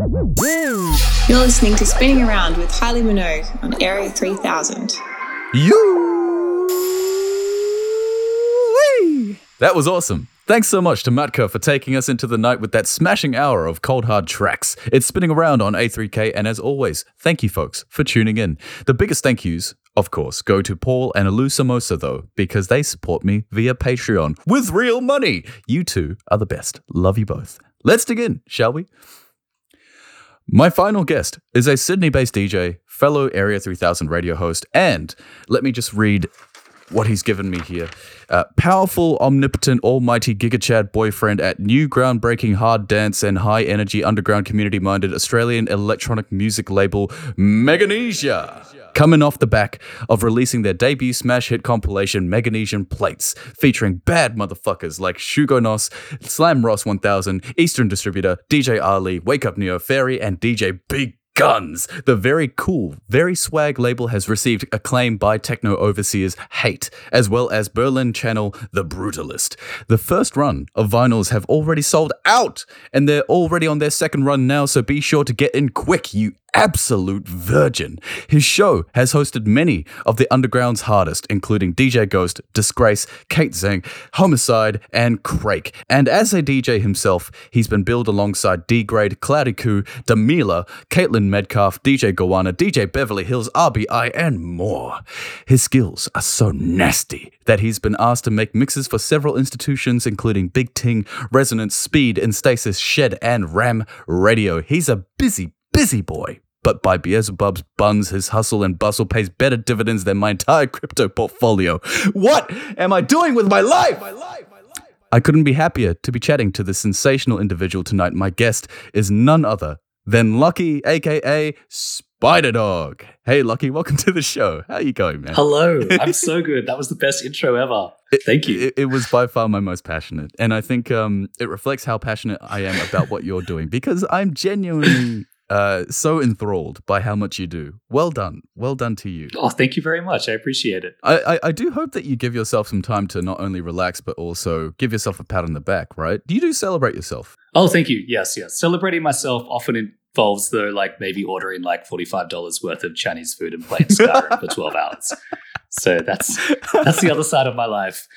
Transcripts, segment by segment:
You're listening to Spinning Around with Kylie Minogue on Area 3000. You. That was awesome. Thanks so much to Matka for taking us into the night with that smashing hour of cold hard tracks. It's spinning around on A3K, and as always, thank you folks for tuning in. The biggest thank yous, of course, go to Paul and Alu Samosa though, because they support me via Patreon with real money. You two are the best. Love you both. Let's dig in, shall we? My final guest is a Sydney based DJ, fellow Area 3000 radio host, and let me just read what he's given me here. Uh, powerful, omnipotent, almighty GigaChad boyfriend at new groundbreaking hard dance and high energy underground community minded Australian electronic music label Meganesia. Coming off the back of releasing their debut smash hit compilation Meganesian Plates, featuring bad motherfuckers like Shugo Nos, Slam Ross 1000, Eastern Distributor, DJ Ali, Wake Up Neo Fairy, and DJ Big Guns. The very cool, very swag label has received acclaim by techno overseers Hate, as well as Berlin channel The Brutalist. The first run of vinyls have already sold out, and they're already on their second run now, so be sure to get in quick, you absolute virgin. His show has hosted many of the underground's hardest, including DJ Ghost, Disgrace, Kate Zeng, Homicide, and Crake. And as a DJ himself, he's been billed alongside D Grade, Cloudy Coup, Damila, Caitlin Medcalf, DJ Gowana, DJ Beverly Hills, RBI, and more. His skills are so nasty that he's been asked to make mixes for several institutions, including Big Ting, Resonance, Speed, and Stasis, Shed, and Ram Radio. He's a busy busy boy. But by Beelzebub's buns, his hustle and bustle pays better dividends than my entire crypto portfolio. What am I doing with my life? My life. I couldn't be happier to be chatting to this sensational individual tonight. My guest is none other than Lucky, aka Spiderdog. Hey, Lucky, welcome to the show. How are you going, man? Hello. I'm so good. That was the best intro ever. Thank you. It, it, was by far my most passionate, and I think um, it reflects how passionate I am about what you're doing because I'm genuinely uh, so enthralled by how much you do. Well done. Well done to you. Oh, thank you very much. I appreciate it. I, I, I, do hope that you give yourself some time to not only relax, but also give yourself a pat on the back, right? Do you do celebrate yourself? Oh, thank you. Yes, yes. Celebrating myself often involves, though, like maybe ordering like $45 worth of Chinese food and playing Skyrim for 12 hours. So that's that's the other side of my life.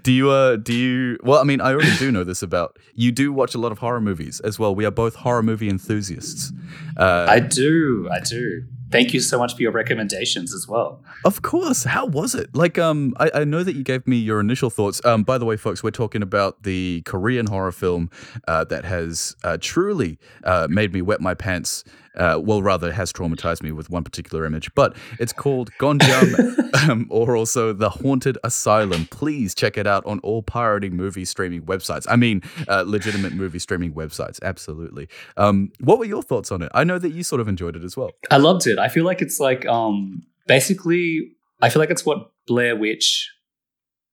do you uh do you well I mean I already do know this about you do watch a lot of horror movies as well. We are both horror movie enthusiasts. Uh, I do, I do. Thank you so much for your recommendations as well. Of course. How was it? Like, um, I, I know that you gave me your initial thoughts. Um, by the way, folks, we're talking about the Korean horror film uh, that has uh, truly uh, made me wet my pants uh, well, rather has traumatized me with one particular image. But it's called Gonjiam, um, or also The Haunted Asylum. Please check it out on all pirating movie streaming websites. I mean, uh, legitimate movie streaming websites. Absolutely. Um, what were your thoughts on it? I know that you sort of enjoyed it as well. I loved it. I feel like it's like um, basically, I feel like it's what Blair Witch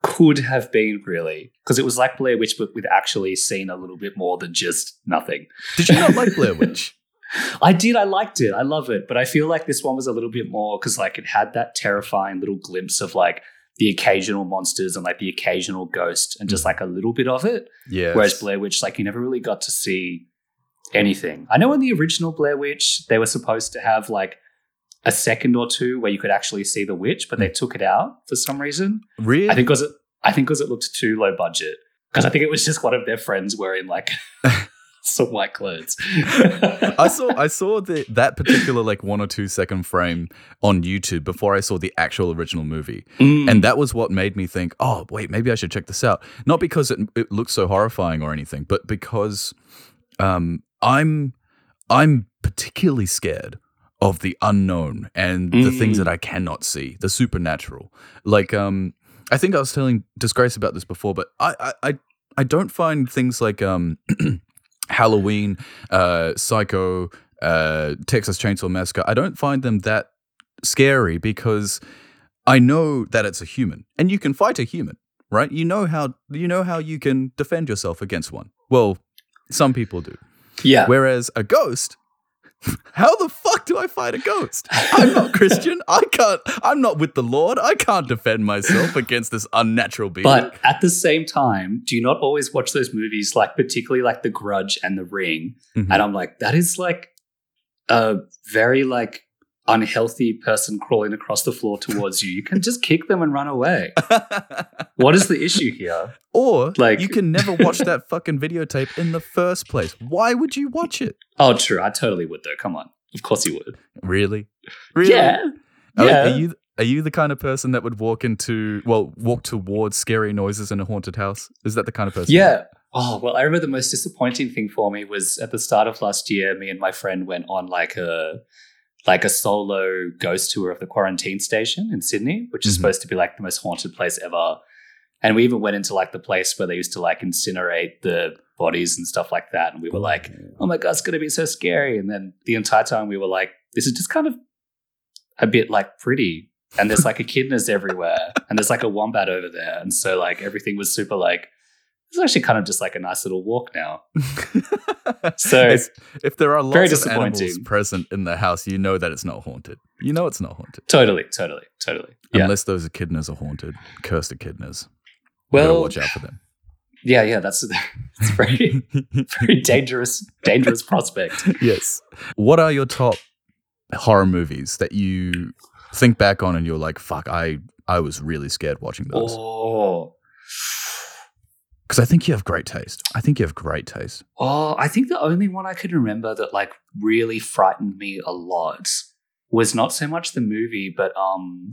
could have been really because it was like Blair Witch, but with actually seen a little bit more than just nothing. Did you not like Blair Witch? I did. I liked it. I love it. But I feel like this one was a little bit more because like it had that terrifying little glimpse of like the occasional monsters and like the occasional ghost and just mm. like a little bit of it. Yeah. Whereas Blair Witch, like you never really got to see anything. I know in the original Blair Witch, they were supposed to have like a second or two where you could actually see the witch, but they mm. took it out for some reason. Really? I think because it I think because it looked too low budget. Because I think it was just one of their friends wearing like some white clothes. I saw I saw the, that particular like one or two second frame on YouTube before I saw the actual original movie, mm. and that was what made me think, oh wait, maybe I should check this out. Not because it, it looks so horrifying or anything, but because um, I'm I'm particularly scared of the unknown and mm. the things that mm. I cannot see, the supernatural. Like um, I think I was telling Disgrace about this before, but I I I don't find things like um. Halloween, uh, Psycho, uh, Texas Chainsaw Massacre, I don't find them that scary because I know that it's a human and you can fight a human, right? You know how you know how you can defend yourself against one. Well, some people do. Yeah. Whereas a ghost, How the fuck do I fight a ghost? I'm not Christian. I can't. I'm not with the Lord. I can't defend myself against this unnatural being. But at the same time, do you not always watch those movies, like particularly like The Grudge and The Ring? Mhm. And I'm like, that is like a very like unhealthy person crawling across the floor towards you. You can just kick them and run away. What is the issue here? or Like- you can never watch that fucking videotape in the first place. Why would you watch it? Oh, true. I totally would though. Come on. Of course you would. Really? Really? Yeah. Are, Yeah. are you are you the kind of person that would walk into well walk towards scary noises in a haunted house? Is that the kind of person? Yeah. Oh, well, I remember the most disappointing thing for me was at the start of last year, me and my friend went on like a like a solo ghost tour of the quarantine station in Sydney, which is Mhm. supposed to be like the most haunted place ever. And we even went into like the place where they used to like incinerate the bodies and stuff like that. And we were like, oh my God, it's going to be so scary. And then the entire time we were like, this is just kind of a bit like pretty. And there's like echidnas everywhere. And there's like a wombat over there. And so like everything was super like, it's actually kind of just like a nice little walk now. So- It's- if there are lots of animals present in the house, you know that it's not haunted. You know it's not haunted. Totally, totally, totally. Yeah. Unless those echidnas are haunted. Cursed echidnas. Well, watch out for them. yeah, yeah, that's it's very, very dangerous, dangerous prospect. yes. What are your top horror movies that you think back on and you're like, fuck, I I was really scared watching those? Oh, Because I think you have great taste. I think you have great taste. oh, I think the only one I can remember that like really frightened me a lot was not so much the movie, but um,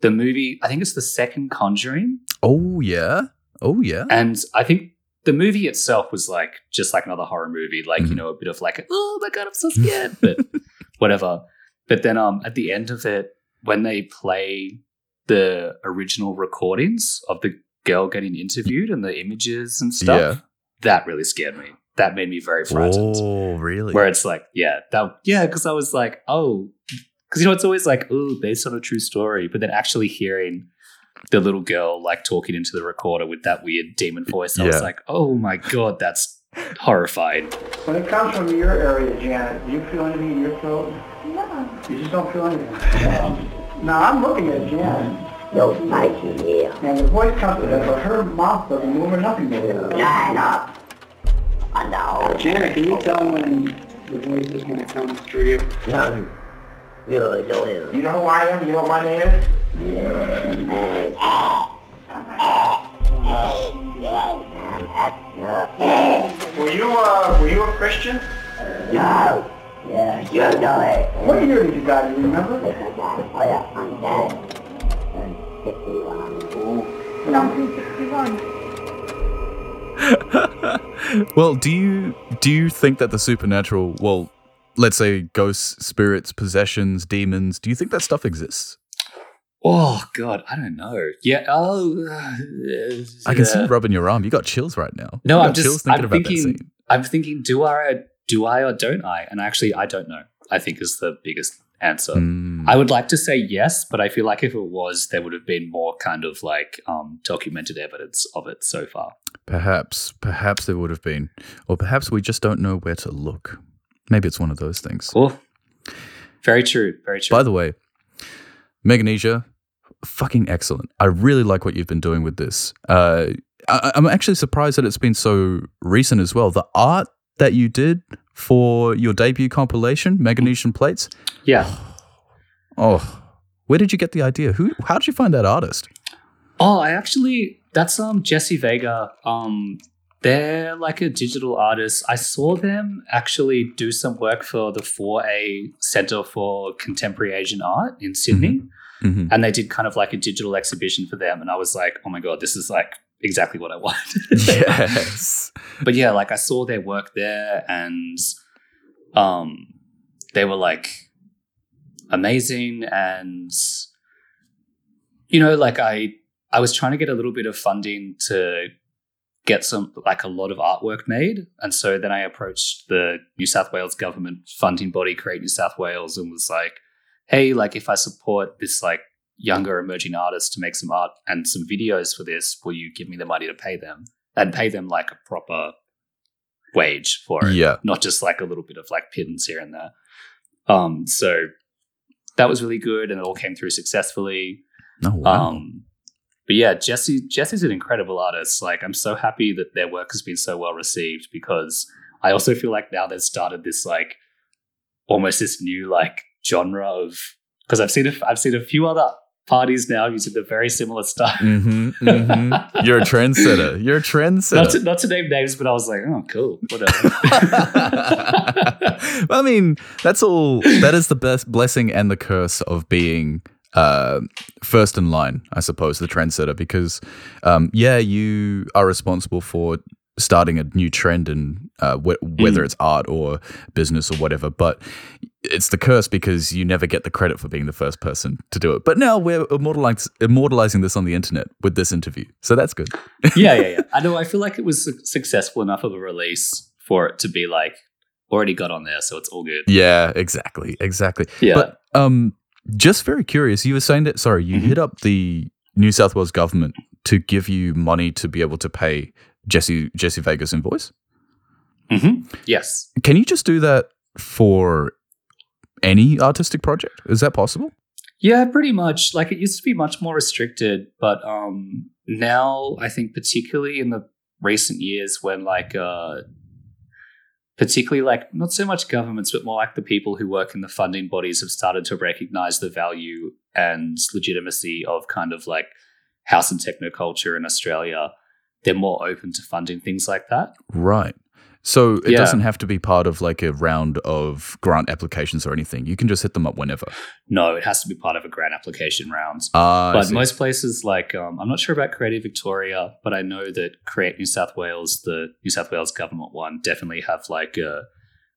the movie. I think it's the second Conjuring, Oh yeah. Oh yeah. and I think. The movie itself was like just like another horror movie, like you Mhm. know, a bit of like, oh my god, I'm so scared, but whatever. But then um at the end of it, when they play the original recordings of the girl getting interviewed and the images and stuff, Yeah. that really scared me. That made me very frightened. Oh really? Where it's like, yeah, that yeah, because I was like, oh, because you know it's always like, oh, based on a true story, but then actually hearing the little girl like talking into the recorder with that weird demon voice, I was like, oh my god, that's horrifying. When it comes from your area, Janet, do you feel anything in your throat? No. You just don't feel anything? Um, now, I'm looking at Janet, Those nights in and the voice comes to her, but her mouth doesn't move or nothing moves. Line up. I know. Janet, can you tell when the voice is when it comes through you? None. Really don't hear. You know who I am? You know what my name is? Were you, uh, were you a Christian? No. Yeah, you know it. What year did you die, do you remember? Oh yeah, I'm dead. And 51. well, do you do you think that the supernatural, well, let's say ghosts, spirits, possessions, demons, do you think that stuff exists? Oh god, I don't know. Yeah. Oh, uh, I can see you rubbing your arm. You got chills right now. No, I'm just. thinking I'm about that thinking. scene. I'm thinking. Do I? Do I or don't I? And actually, I don't know. I think is the biggest answer. Mm. I would like to say yes, but I feel like if it was, there would have been more kind of like um, documented evidence of it so far. Perhaps, perhaps there would have been, or perhaps we just don't know where to look. Maybe it's one of those things. Cool. Very true. Very true. By the way, Meganesia, fucking excellent. I really like what you've been doing with this. Uh, I, I'm actually surprised that it's been so recent as well. The art that you did for your debut compilation, Meganesian Plates. yeah. Oh, where did you get the idea? Who? How did you find that artist? Oh, I actually that's um Jesse Vega. Um they're like a digital artist. I saw them actually do some work for the 4A Center for Contemporary Asian Art in Sydney. Mhm. And they did kind of like a digital exhibition for them. And I was like, oh my God, this is like exactly what I want. yes. but yeah, like I saw their work there and um they were like amazing and you know, like I I was trying to get a little bit of funding to get some like a lot of artwork made. And so then I approached the New South Wales government funding body, Create New South Wales, and was like, hey, like if I support this like younger emerging artists to make some art and some videos for this, will you give me the money to pay them? And pay them like a proper wage for it. Yeah. Not just like a little bit of like pittance here and there. Um, so that was really good and it all came through successfully. Oh wow. Um, but yeah, Jesse Jesse's an incredible artist. Like I'm so happy that their work has been so well received because I also feel like now they've started this like almost this new like genre of because I've seen a, I've seen a few other parties now using the very similar stuff. hmm hmm You're a trendsetter. You're a not, trendsetter. to, not to name names, but I was like, oh, cool, whatever. I mean, that's all. That is the best blessing and the curse of being uh, first in line, I suppose, the trendsetter. Because, um, yeah, you are responsible for starting a new trend in uh, wh- whether it's art or business or whatever. But it's the curse because you never get the credit for being the first person to do it. But now we're immortaliz- immortalizing this on the internet with this interview, so that's good. yeah, yeah, yeah. I know. I feel like it was su- successful enough of a release for it to be like already got on there, so it's all good. Yeah, exactly, exactly. Yeah. But um, just very curious. You were saying that. Sorry, you Mhm. hit up the New South Wales government to give you money to be able to pay Jesse Jesse Vegas invoice. hmm Yes. Can you just do that for any artistic project? Is that possible? Yeah, pretty much. Like it used to be much more restricted, but um now I think particularly in the recent years when like uh particularly like not so much governments but more like the people who work in the funding bodies have started to recognize the value and legitimacy of kind of like house and technoculture in Australia. They're more open to funding things like that. Right. So it Yeah. doesn't have to be part of like a round of grant applications or anything. You can just hit them up whenever. No, it has to be part of a grant application round. I but most places like um, I'm not sure about Creative Victoria, but I know that Create New South Wales, the New South Wales government one, definitely have like a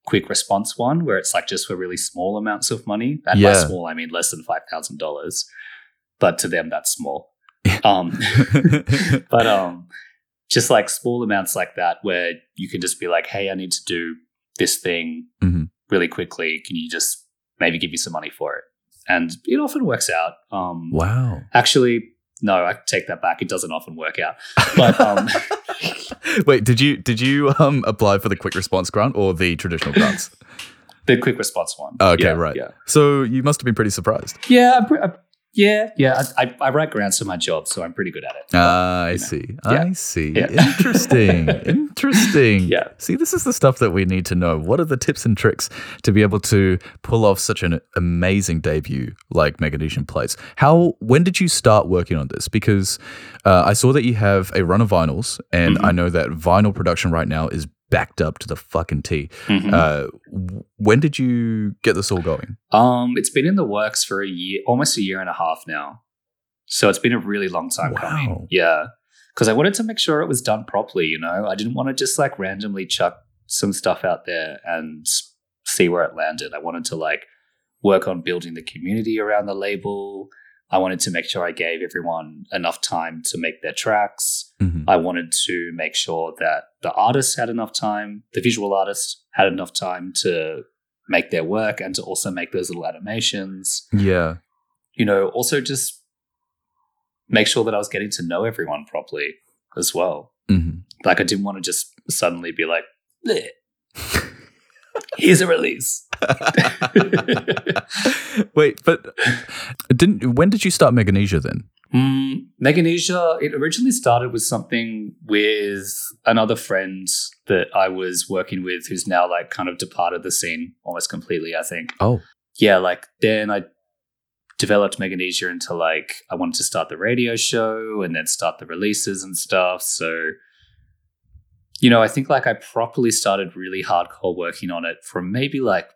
quick response one where it's like just for really small amounts of money. And by small, I mean less than five thousand dollars, but to them that's small. Um, but um, just like small amounts like that where you can just be like, hey, I need to do this thing Mhm. really quickly. Can you just maybe give me some money for it? And it often works out. Um, wow. Actually, no, I take that back. It doesn't often work out. But um, Wait, did you did you um apply for the quick response grant or the traditional grants? the quick response one. Okay, Yeah, right. Yeah, So you must have been pretty surprised. yeah, I'm pre- I- yeah, yeah. I, I, I write grants for my job, so I'm pretty good at it. Ah, I you know. see. Yeah. I see. Yeah. Interesting. Interesting. Yeah. See, this is the stuff that we need to know. What are the tips and tricks to be able to pull off such an amazing debut like Meganesian Plates? How? When did you start working on this? Because uh, I saw that you have a run of vinyls, and Mhm. I know that vinyl production right now is backed up to the fucking T. Mhm. Uh, when did you get this all going? Um, it's been in the works for a year, almost a year and a half now. So it's been a really long time Wow. coming. Yeah. Because I wanted to make sure it was done properly, you know? I didn't want to just like randomly chuck some stuff out there and see where it landed. I wanted to like work on building the community around the label. I wanted to make sure I gave everyone enough time to make their tracks. Mhm. I wanted to make sure that the artists had enough time, the visual artists had enough time to make their work and to also make those little animations. Yeah. You know, also just make sure that I was getting to know everyone properly as well. hmm Like I didn't want to just suddenly be like, "Bleh. here's a release. Wait, but didn't when did you start Meganesia then? Mm, Meganesia, it originally started with something with another friend that I was working with who's now like kind of departed the scene almost completely, I think. Oh, Yeah, like then I developed Meganesia into like I wanted to start the radio show and then start the releases and stuff. So, you know, I think like I properly started really hardcore working on it from maybe like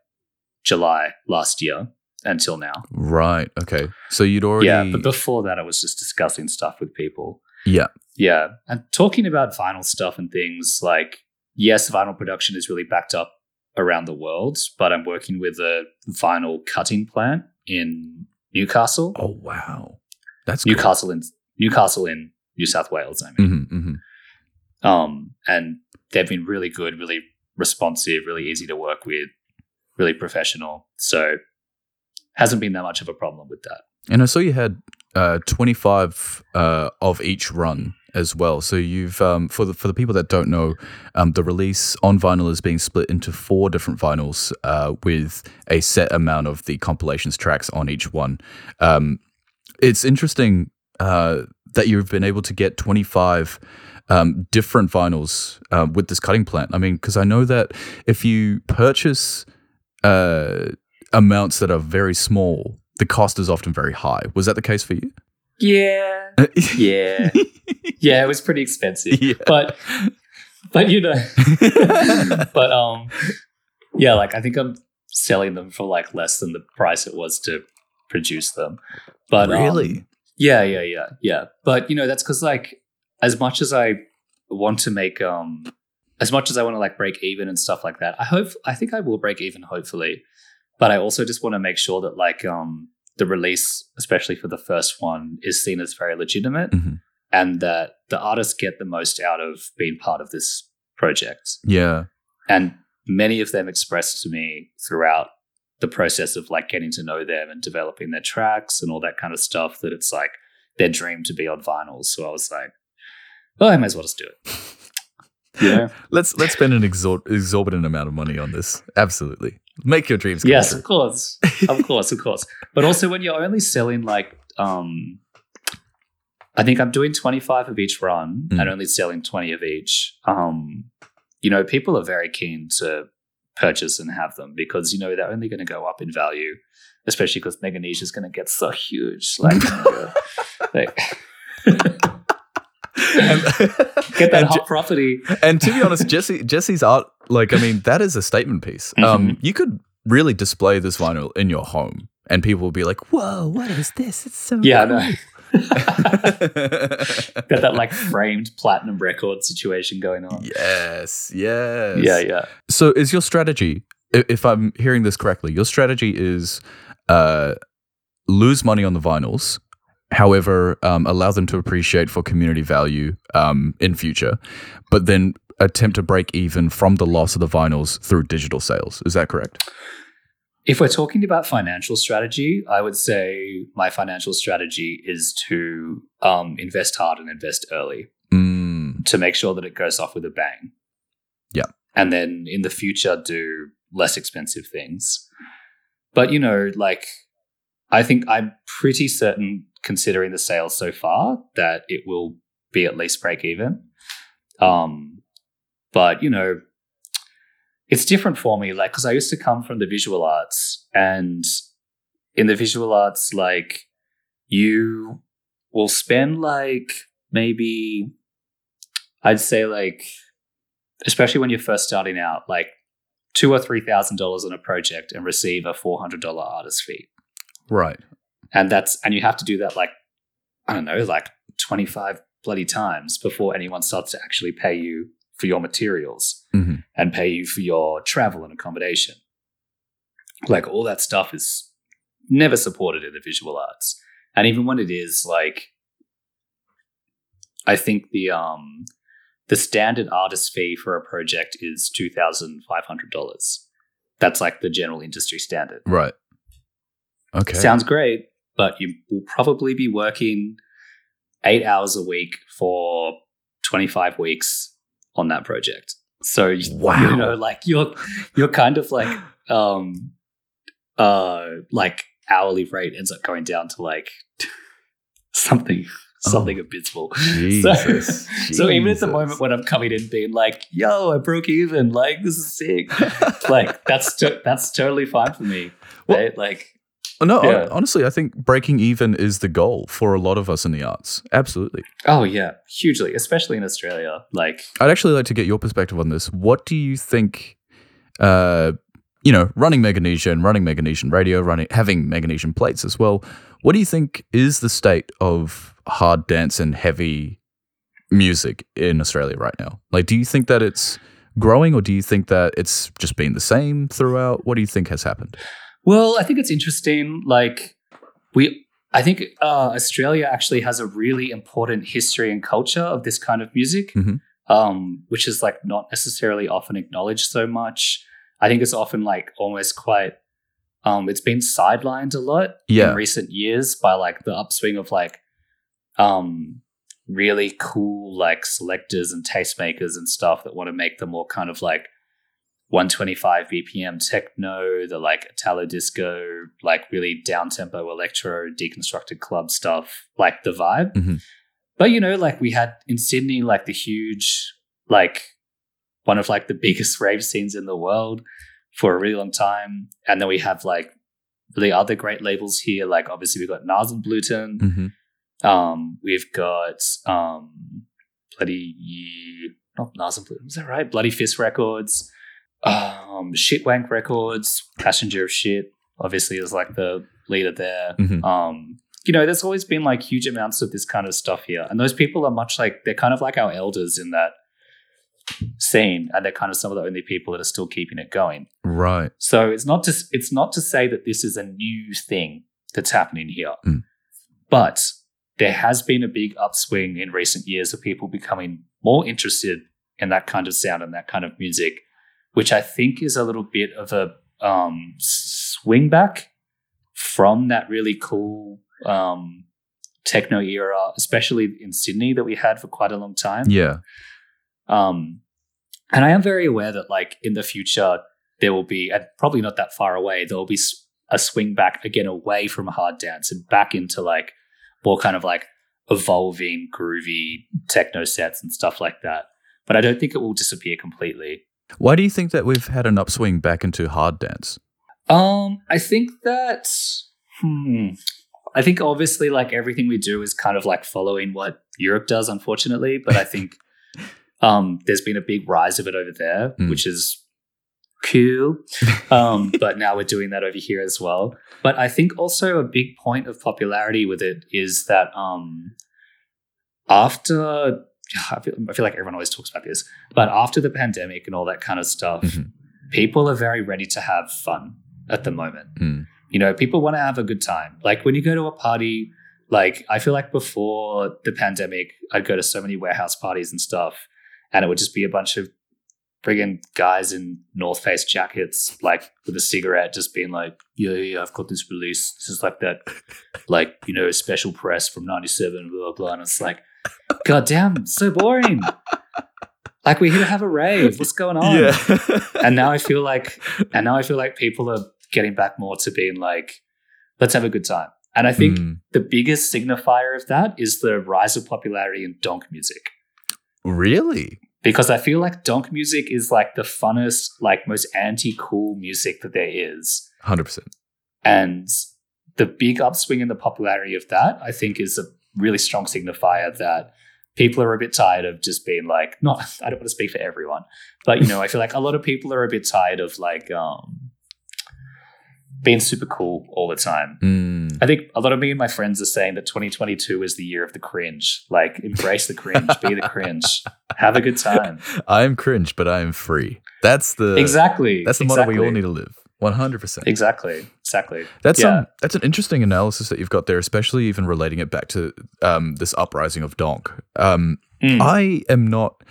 July last year until now. right. Okay. So you'd already Yeah, but before that, I was just discussing stuff with people. yeah. Yeah, and talking about vinyl stuff and things like yes, vinyl production is really backed up around the world, but I'm working with a vinyl cutting plant in Newcastle, Oh wow, that's cool. Newcastle in Newcastle in New South Wales. I mean, Mhm, mhm. Um, and they've been really good, really responsive, really easy to work with, really professional. So hasn't been that much of a problem with that. And I saw you had uh, 25 uh, of each run, as well. So you've um, for the for the people that don't know, um, the release on vinyl is being split into four different vinyls uh, with a set amount of the compilations tracks on each one. Um, it's interesting uh, that you've been able to get twenty five. Um, different vinyls uh, with this cutting plant. I mean, because I know that if you purchase uh, amounts that are very small, the cost is often very high. Was that the case for you? Yeah. Yeah. yeah, it was pretty expensive. Yeah. But but you know but um yeah, like I think I'm selling them for like less than the price it was to produce them. But um, really? yeah, yeah, yeah, yeah. But you know, that's because like as much as I want to make um as much as I want to like break even and stuff like that, I hope I think I will break even hopefully. But I also just want to make sure that like um the release, especially for the first one, is seen as very legitimate Mhm. and that the artists get the most out of being part of this project. Yeah. And many of them expressed to me throughout the process of like getting to know them and developing their tracks and all that kind of stuff that it's like their dream to be on vinyl. So I was like, oh, I might as well just do it. Yeah. Let's let's spend an exor- exorbitant amount of money on this. Absolutely. Make your dreams come yes, true. of course. Of course, of course. But also when you're only selling like um I think I'm doing 25 of each run Mm. and only selling 20 of each. Um you know, people are very keen to purchase and have them because you know they're only going to go up in value, especially because Meganesia is going to get so huge. Like, like And- get that hot property. And to be honest, Jesse Jesse's art, like I mean, that is a statement piece. Um, you could really display this vinyl in your home, and people will be like, "Whoa, what is this? It's so Yeah, I know. Got that like framed platinum record situation going on. yes, yes, Yeah, yeah. So, is your strategy, if I'm hearing this correctly, your strategy is uh, lose money on the vinyls, however, um, allow them to appreciate for community value um, in future, but then attempt to break even from the loss of the vinyls through digital sales. Is that correct? If we're talking about financial strategy, I would say my financial strategy is to um, invest hard and invest early Mm, to make sure that it goes off with a bang. Yeah. And then in the future, do less expensive things. But, you know, like, I think I'm pretty certain, considering the sales so far, that it will be at least break even. Um, but, you know, it's different for me, like, because I used to come from the visual arts, and in the visual arts, like, you will spend like maybe I'd say like, especially when you're first starting out, like two or three thousand dollars on a project and receive a four hundred dollar artist fee, right. And that's and you have to do that like I don't know, like twenty five bloody times before anyone starts to actually pay you for your materials Mhm. and pay you for your travel and accommodation. Like all that stuff is never supported in the visual arts, and even when it is, like I think the um the standard artist fee for a project is two thousand five hundred dollars. That's like the general industry standard. Right. Okay. Sounds great, but you will probably be working eight hours a week for twenty five weeks on that project. So you- Wow. you know, like you're you're kind of like um uh like hourly rate ends up going down to like something something abysmal. Jesus. So even at the moment when I'm coming in being like, yo, I broke even, like this is sick. like that's to- that's totally fine for me. Well- right? Like no, hon- Yeah. honestly, I think breaking even is the goal for a lot of us in the arts. Absolutely. Oh yeah, hugely, especially in Australia. Like, I'd actually like to get your perspective on this. What do you think? Uh, you know, running Meganesia and running Meganesian radio, running having Meganesian plates as well. What do you think is the state of hard dance and heavy music in Australia right now? Like, do you think that it's growing, or do you think that it's just been the same throughout? What do you think has happened? Well, I think it's interesting. Like, we, I think uh, Australia actually has a really important history and culture of this kind of music, Mhm. um, which is like not necessarily often acknowledged so much. I think it's often like almost quite. Um, it's been sidelined a lot Yeah. in recent years by like the upswing of like um really cool like selectors and tastemakers and stuff that want to make the more kind of like 125 BPM techno, the like Italo disco, like really down tempo electro, deconstructed club stuff, like the vibe. Mhm. But you know, like we had in Sydney, like the huge, like one of like the biggest rave scenes in the world for a really long time. And then we have like the other great labels here. Like obviously we've got Nasenbluten. hmm Um, we've got um, bloody not Nasenbluten. Is that right? Bloody Fist Records, um, Shitwank Records, Passenger of Shit. Obviously, is like the leader there. Mhm. Um, you know, there's always been like huge amounts of this kind of stuff here, and those people are much like they're kind of like our elders in that scene, and they're kind of some of the only people that are still keeping it going. Right. So it's not just it's not to say that this is a new thing that's happening here, Mm. but there has been a big upswing in recent years of people becoming more interested in that kind of sound and that kind of music, which I think is a little bit of a um, swing back from that really cool um, techno era, especially in Sydney that we had for quite a long time. Yeah. Um, and I am very aware that, like, in the future, there will be, and probably not that far away, there will be a swing back again away from hard dance and back into like more kind of like evolving, groovy techno sets and stuff like that. But I don't think it will disappear completely. Why do you think that we've had an upswing back into hard dance? Um, I think that, hmm, I think obviously like everything we do is kind of like following what Europe does, unfortunately. But I think um, there's been a big rise of it over there, Mm. which is cool. Um, but now we're doing that over here as well. But I think also a big point of popularity with it is that um, after I feel, I feel like everyone always talks about this, but after the pandemic and all that kind of stuff, Mhm. people are very ready to have fun at the moment. Mm. You know, people want to have a good time. Like when you go to a party, like I feel like before the pandemic, I'd go to so many warehouse parties and stuff, and it would just be a bunch of friggin' guys in North Face jackets, like with a cigarette, just being like, "Yeah, yeah, I've got this release. This is like that, like you know, special press from '97, blah blah blah." And it's like, God damn, so boring. like we're here to have a rave. What's going on? Yeah. and now I feel like, and now I feel like people are getting back more to being like, let's have a good time. And I think Mm. the biggest signifier of that is the rise of popularity in donk music. really? Because I feel like donk music is like the funnest, like most anti-cool music that there is. 100%. And the big upswing in the popularity of that, I think, is a really strong signifier that people are a bit tired of just being like, not, I don't want to speak for everyone, but you know, I feel like a lot of people are a bit tired of like um, being super cool all the time. Mm. I think a lot of me and my friends are saying that 2022 is the year of the cringe. Like, embrace the cringe, be the cringe, have a good time. I am cringe, but I am free. That's the exactly. That's the model we all need to live. 100%. Exactly. Exactly. That's Yeah. um, that's an interesting analysis that you've got there, especially even relating it back to um, this uprising of donk. Um, Mm. I am not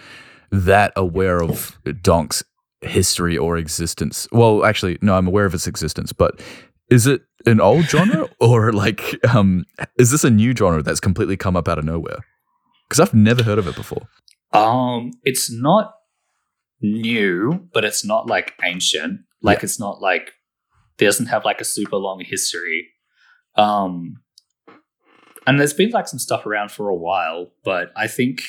that aware of donk's history or existence. Well, actually, no, I'm aware of its existence, but is it an old genre or like um, is this a new genre that's completely come up out of nowhere? Because I've never heard of it before. Um, it's not new, but it's not like ancient. Like it's not like it doesn't have like a super long history. Um, and there's been like some stuff around for a while, but I think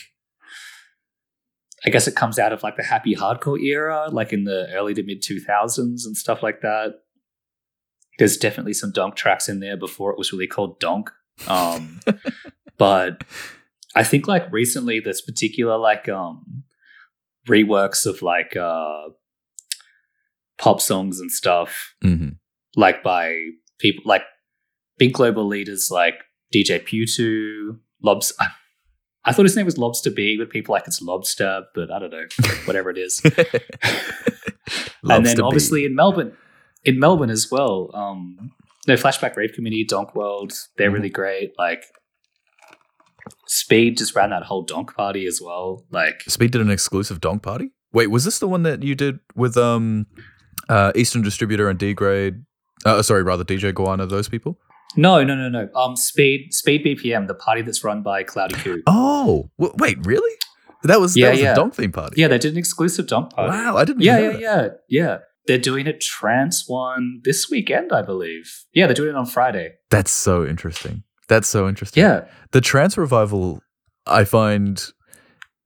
I guess it comes out of like the happy hardcore era, like in the early to mid two thousands and stuff like that. There's definitely some donk tracks in there before it was really called donk. Um, but I think like recently there's particular like um reworks of like uh pop songs and stuff hmm like by people like big global leaders like DJ Putu, Lobs I, I thought his name was Lobster B, but people like it's Lobster, but I don't know, whatever it is. and then obviously in Melbourne, in Melbourne as well, um, no Flashback Rave Community, Donk World, they're Mm-hmm. really great. Like Speed just ran that whole Donk party as well. Like Speed did an exclusive donk party. Wait, was this the one that you did with um, uh, Eastern Distributor and D Grade? Uh, sorry, rather DJ Guana. Those people. No, no, no, no. Um, Speed Speed BPM, the party that's run by Cloudy Coo. Oh, w- wait, really? That was Yeah, that was yeah. a donk theme party. Yeah, they did an exclusive donk party. Wow, I didn't. Yeah, yeah, that. yeah, yeah. They're doing a trance one this weekend, I believe. Yeah, they're doing it on Friday. That's so interesting. That's so interesting. Yeah, the trance revival I find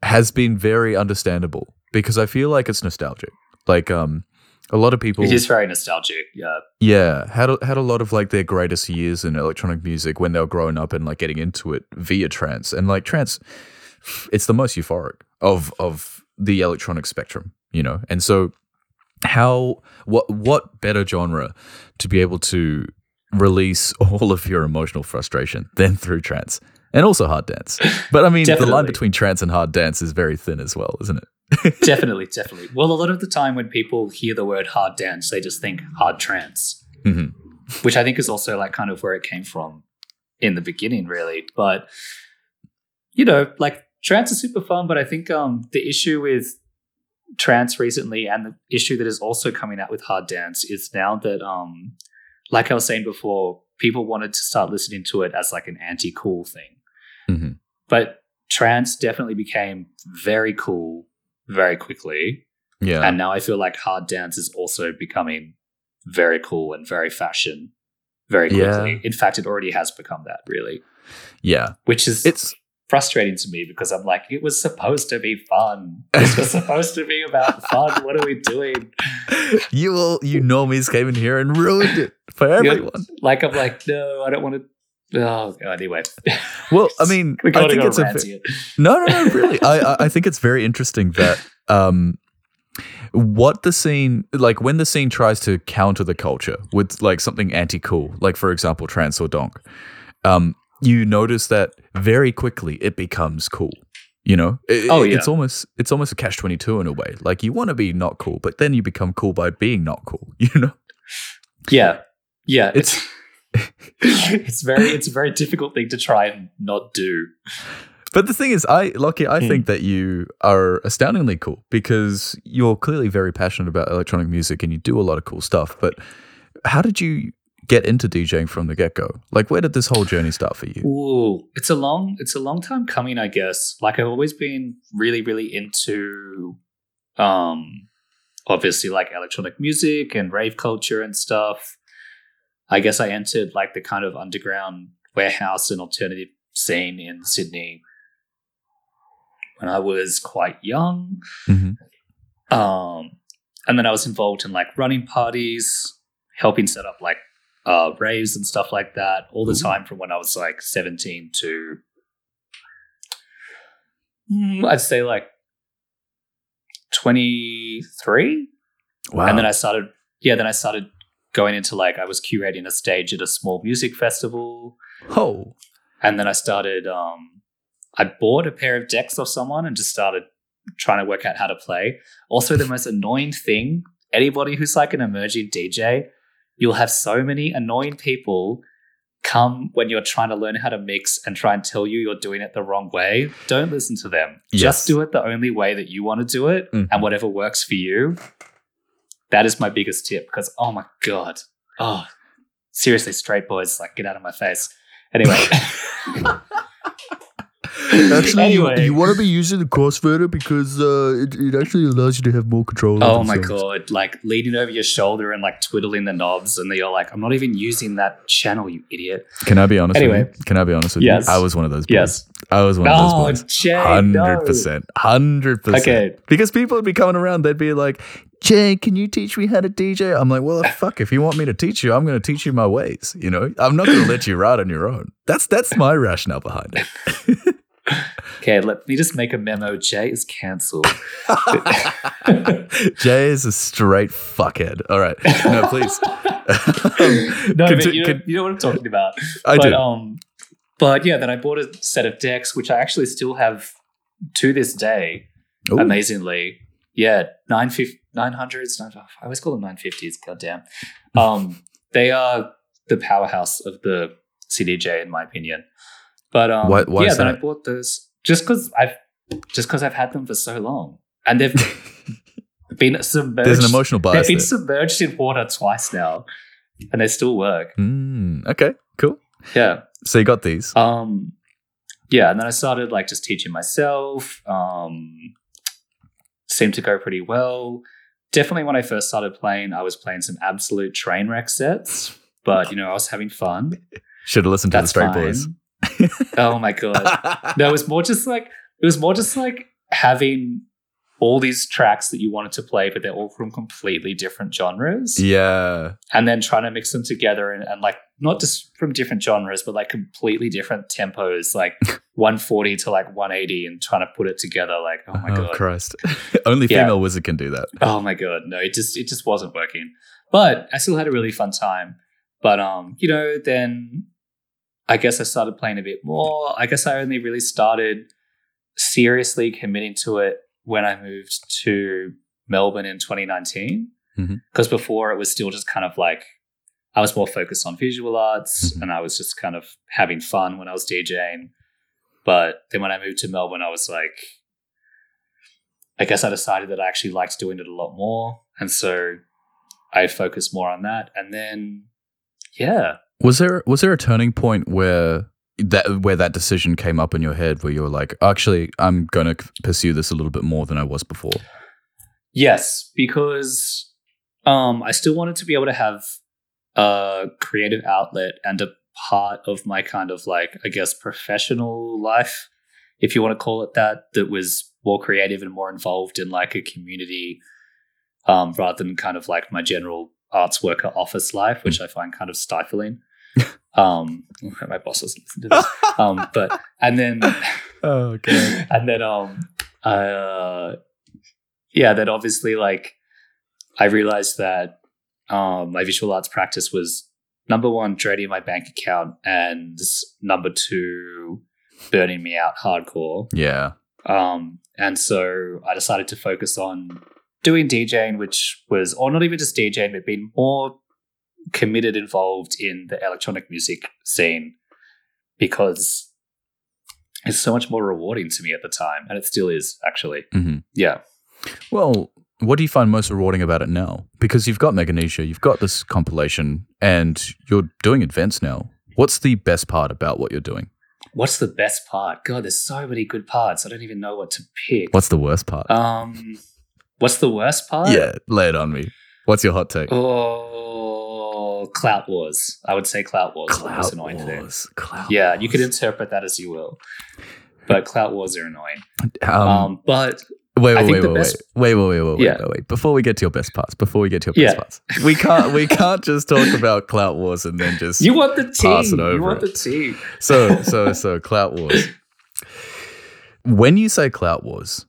has been very understandable because I feel like it's nostalgic. Like um a lot of people it is very nostalgic. Yeah, yeah, had a, had a lot of like their greatest years in electronic music when they were growing up and like getting into it via trance. And like trance it's the most euphoric of of the electronic spectrum, you know. And so how what what better genre to be able to release all of your emotional frustration than through trance and also hard dance. But I mean, the line between trance and hard dance is very thin as well, isn't it? definitely, definitely. Well, a lot of the time when people hear the word hard dance, they just think hard trance, Mhm. which I think is also like kind of where it came from in the beginning, really. But you know, like trance is super fun, but I think um the issue with trance recently and the issue that is also coming out with hard dance is now that um like I was saying before, people wanted to start listening to it as like an anti-cool thing. Mhm. But trance definitely became very cool very quickly. Yeah. And now I feel like hard dance is also becoming very cool and very fashion very quickly. Yeah. In fact, it already has become that, really, yeah. which is It's frustrating to me because I'm like, it was supposed to be fun. This was supposed to be about fun. What are we doing? you all you normies came in here and ruined it for everyone. Like, I'm like, no, I don't want to. Oh, anyway. Well, I mean, we I gotta think go it's a rant ve- No, no, no, really. I, I I think it's very interesting that um what the scene like when the scene tries to counter the culture with like something anti-cool, like for example trance or donk, um, you notice that very quickly it becomes cool. You know, It- Oh, yeah. it's almost it's almost a catch twenty two in a way. Like you want to be not cool, but then you become cool by being not cool. You know, Yeah. Yeah. It's- It's. very it's a very difficult thing to try and not do. But the thing is, I Lockie, I Hmm. think that you are astoundingly cool because you're clearly very passionate about electronic music and you do a lot of cool stuff. But how did you get into DJing from the get go? Like, where did this whole journey start for you? Ooh, it's a long it's a long time coming, I guess. Like I've always been really, really into um obviously like electronic music and rave culture and stuff. I guess I entered like the kind of underground warehouse and alternative scene in Sydney when I was quite young. Mhm. Um, and then I was involved in like running parties, helping set up like uh, raves and stuff like that all the Ooh. time from when I was like 17 to mm, I'd say like 23. Wow. And then I started, yeah, then I started going into like, I was curating a stage at a small music festival. oh, And then I started, um, I bought a pair of decks off someone and just started trying to work out how to play. Also, the most annoying thing anybody who's like an emerging DJ, you'll have so many annoying people come when you're trying to learn how to mix and try and tell you you're doing it the wrong way. Don't listen to them. Yes. Just do it the only way that you want to do it Mhm. and whatever works for you. That is my biggest tip because, oh my God. Oh, seriously, straight boys, like, get out of my face. Anyway. actually, anyway. want to be using the crossfader because uh, it, it actually allows you to have more control. Oh my god! Like leaning over your shoulder and like twiddling the knobs, and you're like, "I'm not even using that channel, you idiot." Can I be honest Anyway. with you? Can I be honest with Yes. you? I was one of those boys. Yes. I was one of Oh, those boys. Jay, Hundred percent, hundred percent. Okay. Because people would be coming around, they'd be like, "Jay, can you teach me how to DJ?" I'm like, "Well, fuck. If you want me to teach you, I'm going to teach you my ways. You know, I'm not going to let you ride on your own. That's that's my rationale behind it." Okay, let me just make a memo. Jay is cancelled. Jay is a straight fuckhead. All right, no, please. no, Conti- but you know, con- you know what I'm talking about. I but, do. Um, but yeah, then I bought a set of decks, which I actually still have to this day. Ooh. Amazingly, yeah, nine 900s. Nine, I always call them 950s. Goddamn. Um, they are the powerhouse of the CDJ, in my opinion. But um, why yeah, then I bought those just because I've just because I've had them for so long, and they've been submerged. There's an emotional bias. They've been there. submerged in water twice now, and they still work. Mm, okay, Cool. Yeah. So you got these. Um, yeah, and then I started like just teaching myself. Um, seemed to go pretty well. Definitely, when I first started playing, I was playing some absolute train wreck sets, but you know, I was having fun. Should have listened to the Straight fine. Boys. oh my god! No, it was more just like it was more just like having all these tracks that you wanted to play, but they're all from completely different genres. yeah. and then trying to mix them together and, and like not just from different genres but like completely different tempos like 140 to like 180 and trying to put it together like oh my oh god Christ. Only Yeah. female wizard can do that. oh my god no it just it just wasn't working but i still had a really fun time but um you know then i guess i started playing a bit more i guess i only really started seriously committing to it when i moved to melbourne in 2019 Mhm. because before it was still just kind of like i was more focused on visual arts Mhm. and i was just kind of having fun when i was djing but then when i moved to melbourne i was like I guess I decided that I actually liked doing it a lot more. And so I focused more on that. And then, yeah. Was there was there a turning point where that where that decision came up in your head where you were like, actually, I'm gonna pursue this a little bit more than I was before? Yes, because um, I still wanted to be able to have a creative outlet and a part of my kind of like, I guess, professional life, if you want to call it that, that was more creative and more involved in like a community um, rather than kind of like my general arts worker office life, which I find kind of stifling. um, my boss doesn't listen to this. Um, but, and then, Oh, okay. and then um uh yeah then obviously like i realized that um my visual arts practice was number one draining my bank account and number two burning me out hardcore. Yeah. um and so i decided to focus on doing djing which was or not even just djing but being more committed involved in the electronic music scene because it's so much more rewarding to me at the time and it still is actually. Hmm yeah. Well, what do you find most rewarding about it now? Because you've got Meganesia, you've got this compilation, and you're doing events now. What's the best part about what you're doing? what's the best part god there's so many good parts i don't even know what to pick What's the worst part? um what's the worst part yeah, lay it on me. What's your hot take? oh clout wars i would say clout wars is the most annoying thing Wars. Clout yeah you could interpret that as you will but clout wars are annoying Um, um, but wait, wait, wait, wait, best- wait, wait, wait, wait, wait, Yeah. wait, wait. Before we get to your best parts, before we get to your best parts, we can't, we can't just talk about Clout Wars and then just you want the Pass tea you want it. the tea So, so, so, Clout Wars. When you say Clout Wars,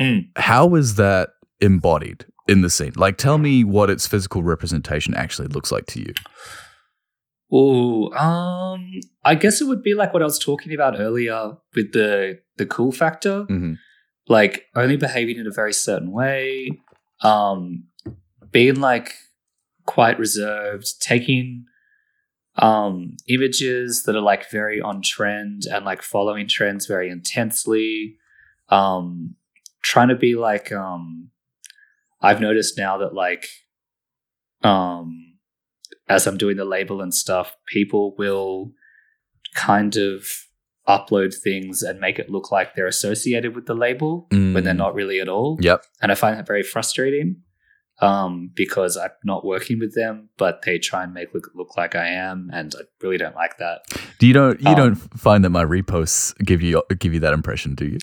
Mm. how is that embodied in the scene? Like, tell me what its physical representation actually looks like to you. Oh, um, I guess it would be like what I was talking about earlier with the the cool factor, Mhm. Like only behaving in a very certain way, um, being like quite reserved, taking um images that are like very on trend and like following trends very intensely, um, trying to be like um, I've noticed now that like um as I'm doing the label and stuff, people will kind of upload things and make it look like they're associated with the label when they're Mm. not really at all. Yep. And I find that very frustrating um, because I'm not working with them, but they try and make look look like I am, and I really don't like that. Do you don't you Um, don't find that my reposts give you give you that impression? Do you?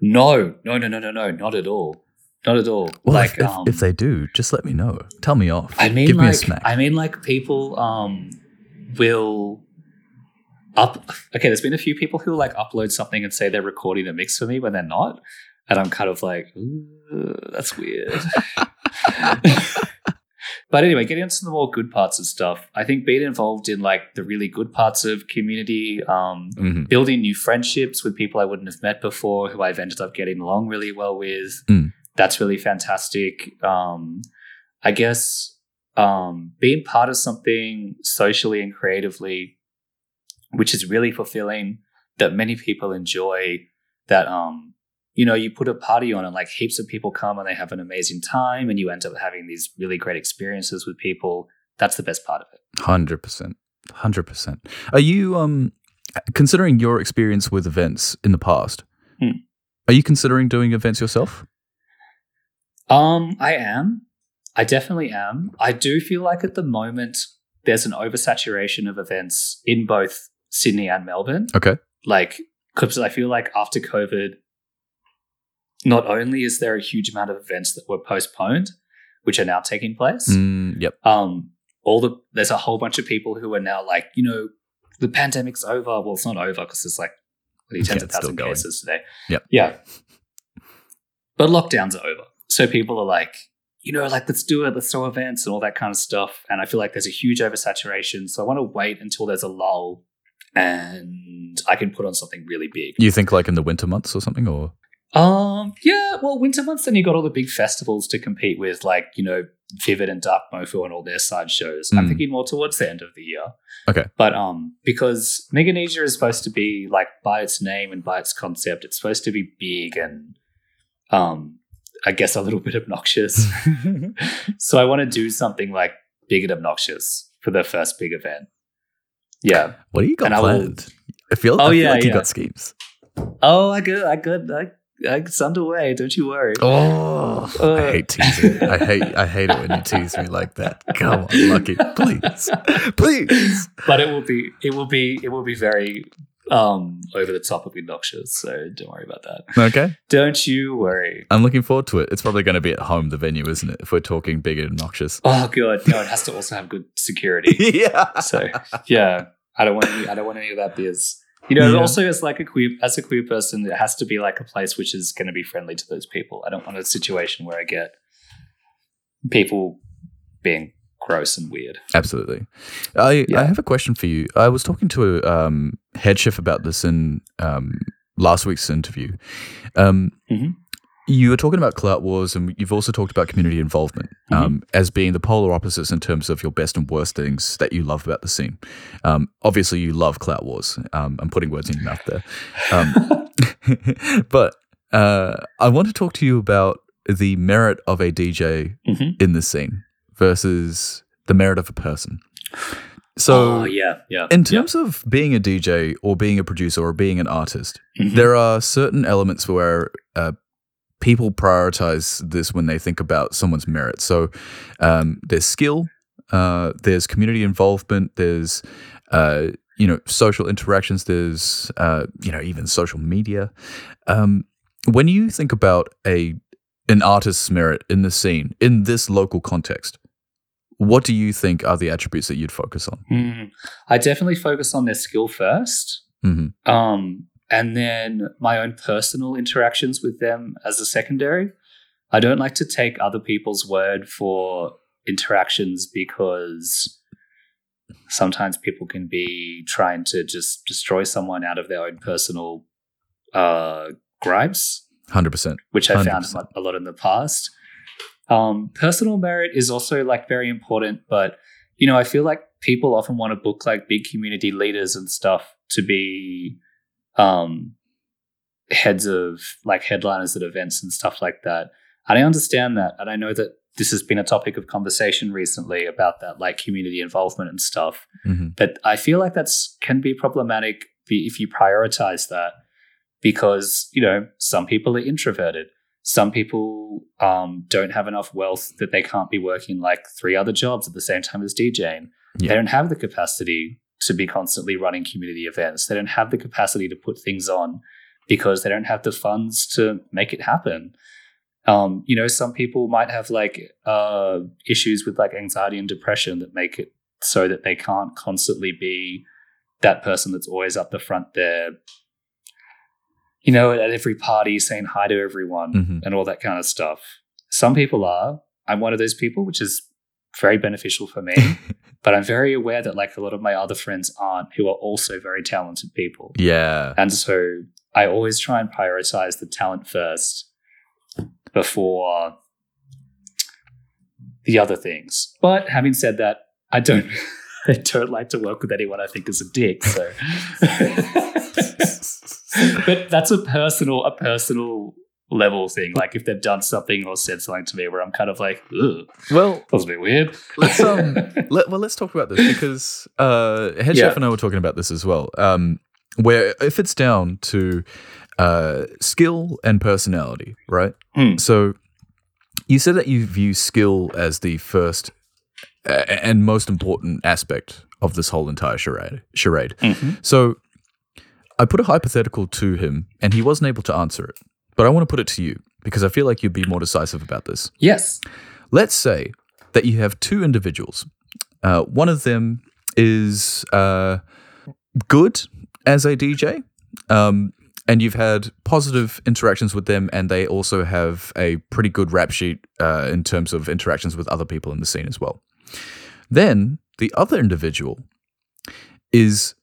No, no, no, no, no, no, not at all, not at all. Well, like, if, um, if they do, just let me know. Tell me off. I mean, give me a like, smack. I mean, like people um, will up. Okay, there's been a few people who like upload something and say they're recording a mix for me when they're not, and I'm kind of like, that's weird. but anyway, getting into the more good parts of stuff, I think being involved in like the really good parts of community, um, Mhm. building new friendships with people I wouldn't have met before, who I've ended up getting along really well with. Mm. That's really fantastic. Um, I guess um, being part of something socially and creatively, which is really fulfilling, that many people enjoy. That um, you know, you put a party on and like heaps of people come and they have an amazing time, and you end up having these really great experiences with people. That's the best part of it. Hundred percent, Hundred percent. Are you um considering your experience with events in the past? Hmm. Are you considering doing events yourself? Um, I am. I definitely am. I do feel like at the moment there's an oversaturation of events in both Sydney and Melbourne. Okay. Like, because I feel like after COVID, not only is there a huge amount of events that were postponed, which are now taking place, Mm, yep. um, all the there's a whole bunch of people who are now like, you know, the pandemic's over. Well, it's not over because there's like tens Yeah, of thousand cases today. Yep. Yeah. But lockdowns are over. So people are like, you know, like let's do it, let's throw events and all that kind of stuff. And I feel like there's a huge oversaturation. So I want to wait until there's a lull and I can put on something really big. You think like in the winter months or something, or Um, yeah, well, winter months, then you got all the big festivals to compete with, like, you know, Vivid and Dark Mofo and all their side shows. I'm Mm. thinking more towards the end of the year. Okay. But um, because Meganesia is supposed to be like by its name and by its concept, it's supposed to be big and um I guess a little bit obnoxious. so I want to do something like big and obnoxious for the first big event. Yeah. what do you got And I planned? I feel, Oh, I feel yeah, like you got schemes. Oh, I good. I good. I, I, it's underway. Don't you worry. Oh, Uh. I hate teasing. I hate I hate it when you tease me like that. Come on, Lucky, please, please. but it will be it will be it will be very um over the top of obnoxious so don't worry about that Okay, don't you worry I'm looking forward to it. It's probably going to be at home, the venue, isn't it? If we're talking big and obnoxious. oh god no it has to also have good security yeah. so yeah i don't want any i don't want any of that biz you know Yeah. also as like a queer as a queer person it has to be like a place which is going to be friendly to those people i don't want a situation where i get people being gross and weird Absolutely. I, Yeah. I have a question for you. I was talking to a um, head chef about this in um, last week's interview. Um, Mhm. You were talking about clout wars, and you've also talked about community involvement um, as being the polar opposites in terms of your best and worst things that you love about the scene. Um, obviously, you love clout wars. Um, I'm putting words in your mouth there. Um, but uh, I want to talk to you about the merit of a DJ Mhm. in the scene versus the merit of a person. So, oh yeah yeah in terms of being a DJ or being a producer or being an artist, Mhm. there are certain elements where uh, people prioritize this when they think about someone's merit. So, um, there's skill, uh, there's community involvement, there's uh, you know social interactions, there's uh, you know even social media. Um, when you think about a an artist's merit in the scene in this local context, what do you think are the attributes that you'd focus on? Hmm. I definitely focus on their skill first, hmm um, and then my own personal interactions with them as a secondary. I don't like to take other people's word for interactions because sometimes people can be trying to just destroy someone out of their own personal uh, gripes Hundred percent. which I found 100%. a lot in the past. Um, personal merit is also like very important, but you know, I feel like people often want to book like big community leaders and stuff to be um, heads of like headliners at events and stuff like that. And I understand that, and I know that this has been a topic of conversation recently about that, like community involvement and stuff. hmm But I feel like that's can be problematic if you prioritize that because you know some people are introverted. Some people um, don't have enough wealth that they can't be working like three other jobs at the same time as DJing. Yeah. They don't have the capacity to be constantly running community events. They don't have the capacity to put things on because they don't have the funds to make it happen. Um, you know, some people might have like uh, issues with like anxiety and depression that make it so that they can't constantly be that person that's always up the front there, you know, at every party saying hi to everyone Mhm. and all that kind of stuff. Some people are. I'm one of those people, which is very beneficial for me. but I'm very aware that like a lot of my other friends aren't, who are also very talented people. Yeah. And so I always try and prioritize the talent first before the other things. But having said that, I don't I don't like to work with anyone I think is a dick. So but that's a personal a personal level thing. Like if they've done something or said something to me where I'm kind of like, ugh, Well, that was a bit weird. let's um let, well let's talk about this because uh head Yeah. chef and i were talking about this as well um where if it's down to uh skill and personality right Hmm. so you said that you view skill as the first and most important aspect of this whole entire charade charade Mhm. so i put a hypothetical to him and he wasn't able to answer it but i want to put it to you because i feel like you'd be more decisive about this Yes. let's say that you have two individuals. Uh, one of them is uh, good as a DJ, um, and you've had positive interactions with them, and they also have a pretty good rap sheet uh, in terms of interactions with other people in the scene as well. Then the other individual is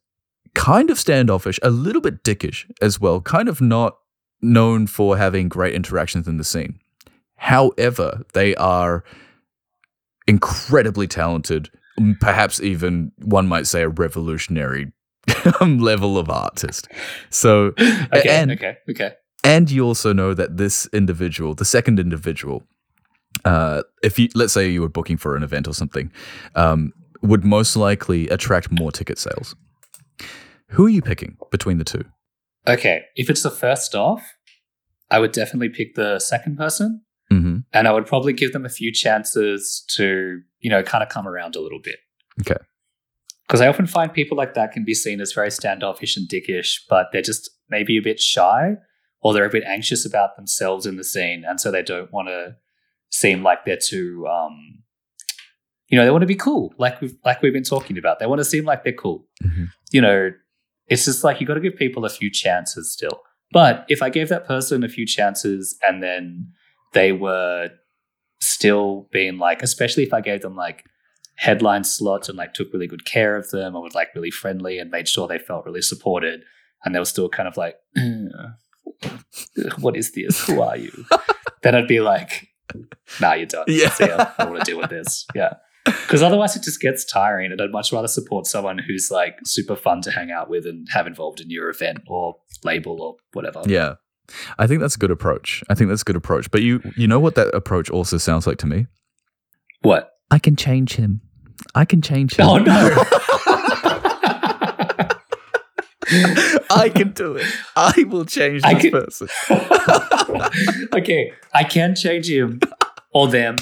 kind of standoffish, a little bit dickish as well, kind of not known for having great interactions in the scene. However, they are incredibly talented, perhaps even one might say a revolutionary level of artist. So, Okay. and okay. Okay. and you also know that this individual, the second individual, uh, if you let's say you were booking for an event or something, um, would most likely attract more ticket sales. Who are you picking between the two? Okay. If it's the first off, I would definitely pick the second person. Mm-hmm. and I would probably give them a few chances to, you know, kind of come around a little bit. Okay. Because I often find people like that can be seen as very standoffish and dickish, but they're just maybe a bit shy or they're a bit anxious about themselves in the scene. And so they don't want to seem like they're too, um, you know, they want to be cool, like we've, like we've been talking about. They want to seem like they're cool. Mhm. You know, it's just like you got to give people a few chances still. But if I gave that person a few chances and then they were still being like, especially if I gave them like headline slots and like took really good care of them and was like really friendly and made sure they felt really supported and they were still kind of like, what is this? Who are you? then I'd be like, nah, you're done. Yeah. I don't want to deal with this. Yeah. Because otherwise it just gets tiring and I'd much rather support someone who's like super fun to hang out with and have involved in your event or label or whatever. Yeah. I think that's a good approach. I think that's a good approach. But you you know what that approach also sounds like to me? What? I can change him. I can change him. Oh no. I can do it. I will change I this can- person. okay, I can change him or them.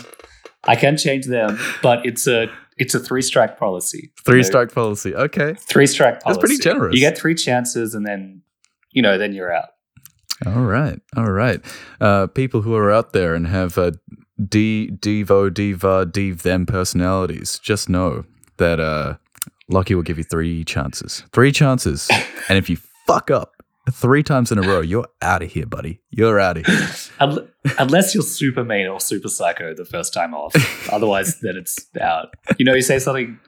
I can change them, but it's a it's a three strike policy. Three You know, strike policy. Okay. Three strike policy. That's pretty generous. You get three chances, and then you know, then you're out. All right. All right. Uh, people who are out there and have uh, D, Devo, Diva, Div, them personalities, just know that uh, Lockie will give you three chances. Three chances. and if you fuck up three times in a row, you're out of here, buddy. You're out of here. Unless you're super mean or super psycho the first time off. Otherwise, then it's out. You know, you say something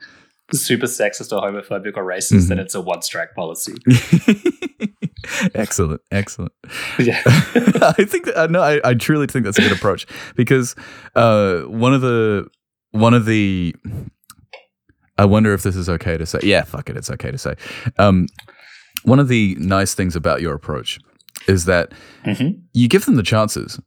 super sexist or homophobic or racist, then it's a one strike policy. excellent. Excellent. Yeah. I think that, no, I, I truly think that's a good approach because uh, one of the one of the I wonder if this is okay to say. Yeah, fuck it, it's okay to say. Um, one of the nice things about your approach is that Mhm. you give them the chances,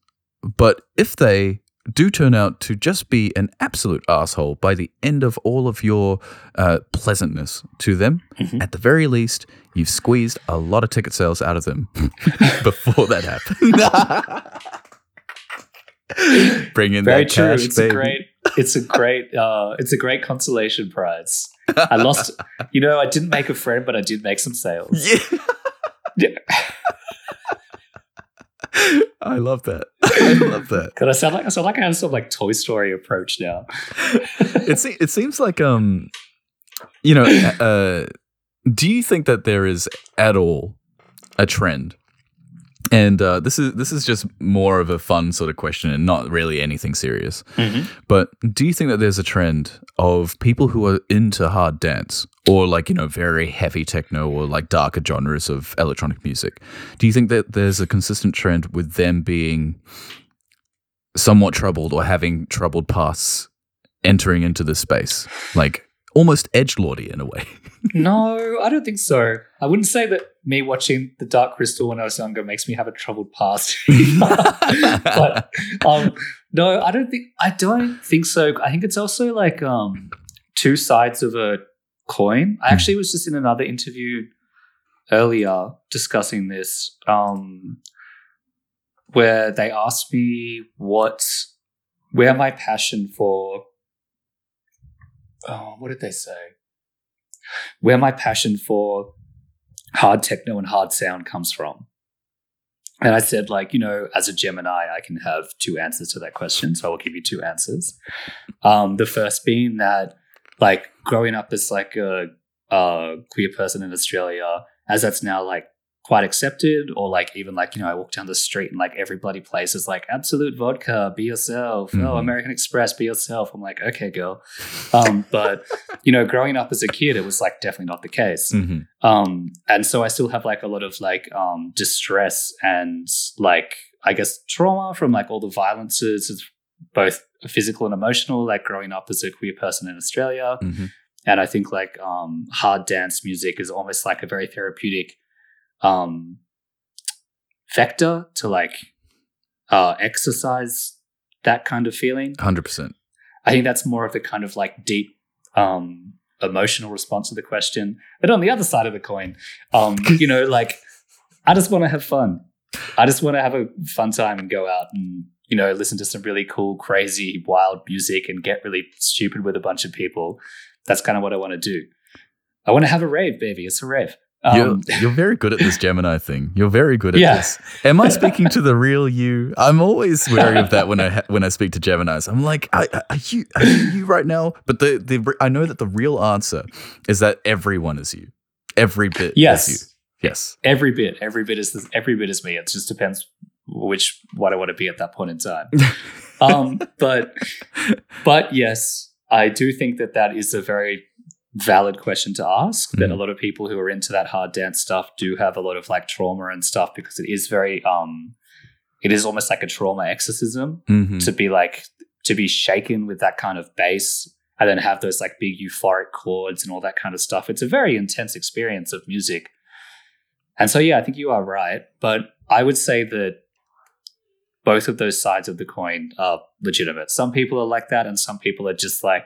but if they do turn out to just be an absolute asshole by the end of all of your uh, pleasantness to them, Mhm. at the very least, you've squeezed a lot of ticket sales out of them before that happened. Bring in Very that true. cash, it's baby. a great it's a great uh it's a great consolation prize. I lost you know, I didn't make a friend, but I did make some sales. Yeah. Yeah. I love that. I love that. Could I sound like I sound like I have some like Toy Story approach now? it, se- it seems like um you know uh do you think that there is at all a trend and uh, this is this is just more of a fun sort of question and not really anything serious Mhm. but do you think that there's a trend of people who are into hard dance or like you know very heavy techno or like darker genres of electronic music do you think that there's a consistent trend with them being somewhat troubled or having troubled pasts entering into this space like almost edge lordy in a way. no, I don't think so. I wouldn't say that me watching The Dark Crystal when I was younger makes me have a troubled past. but um, no, I don't think I don't think so. I think it's also like um, two sides of a coin. I actually was just in another interview earlier discussing this, um, where they asked me what where my passion for oh, what did they say? Where my passion for hard techno and hard sound comes from. And I said, like, you know, as a Gemini, I can have two answers to that question. So I will give you two answers. Um, the first being that, like, growing up as like a, a queer person in Australia, as that's now like quite accepted or like even like you know i walk down the street and like every bloody place is like absolute vodka be yourself. Mhm. oh american express be yourself. I'm like okay girl. Um, but you know growing up as a kid it was like definitely not the case. Hmm um, and so i still have like a lot of like um, distress and like i guess trauma from like all the violences both physical and emotional like growing up as a queer person in australia. Hmm and I think like um, hard dance music is almost like a very therapeutic um, vector to like uh, exercise that kind of feeling. 100%. I think that's more of the kind of like deep um, emotional response to the question. But on the other side of the coin, um, you know, like I just want to have fun. I just want to have a fun time and go out and you know listen to some really cool, crazy, wild music and get really stupid with a bunch of people. That's kind of what I want to do. I want to have a rave, baby. It's a rave. You're, Um, you're very good at this Gemini thing. You're very good at Yeah. this. Am I speaking to the real you? I'm always wary of that when I ha- when I speak to Gemini's. I'm like, are, are you are you you right now? But the the I know that the real answer is that everyone is you. Every bit Yes. is you. Yes. every bit, every bit is this, every bit is me. It just depends which what I want to be at that point in time. um, but but yes, I do think that that is a very valid question to ask. That a lot of people who are into that hard dance stuff do have a lot of like trauma and stuff because it is very um, it is almost like a trauma exorcism hmm to be like to be shaken with that kind of bass and then have those like big euphoric chords and all that kind of stuff. It's a very intense experience of music. And so yeah, I think you are right, but I would say that both of those sides of the coin are legitimate. Some people are like that and some people are just like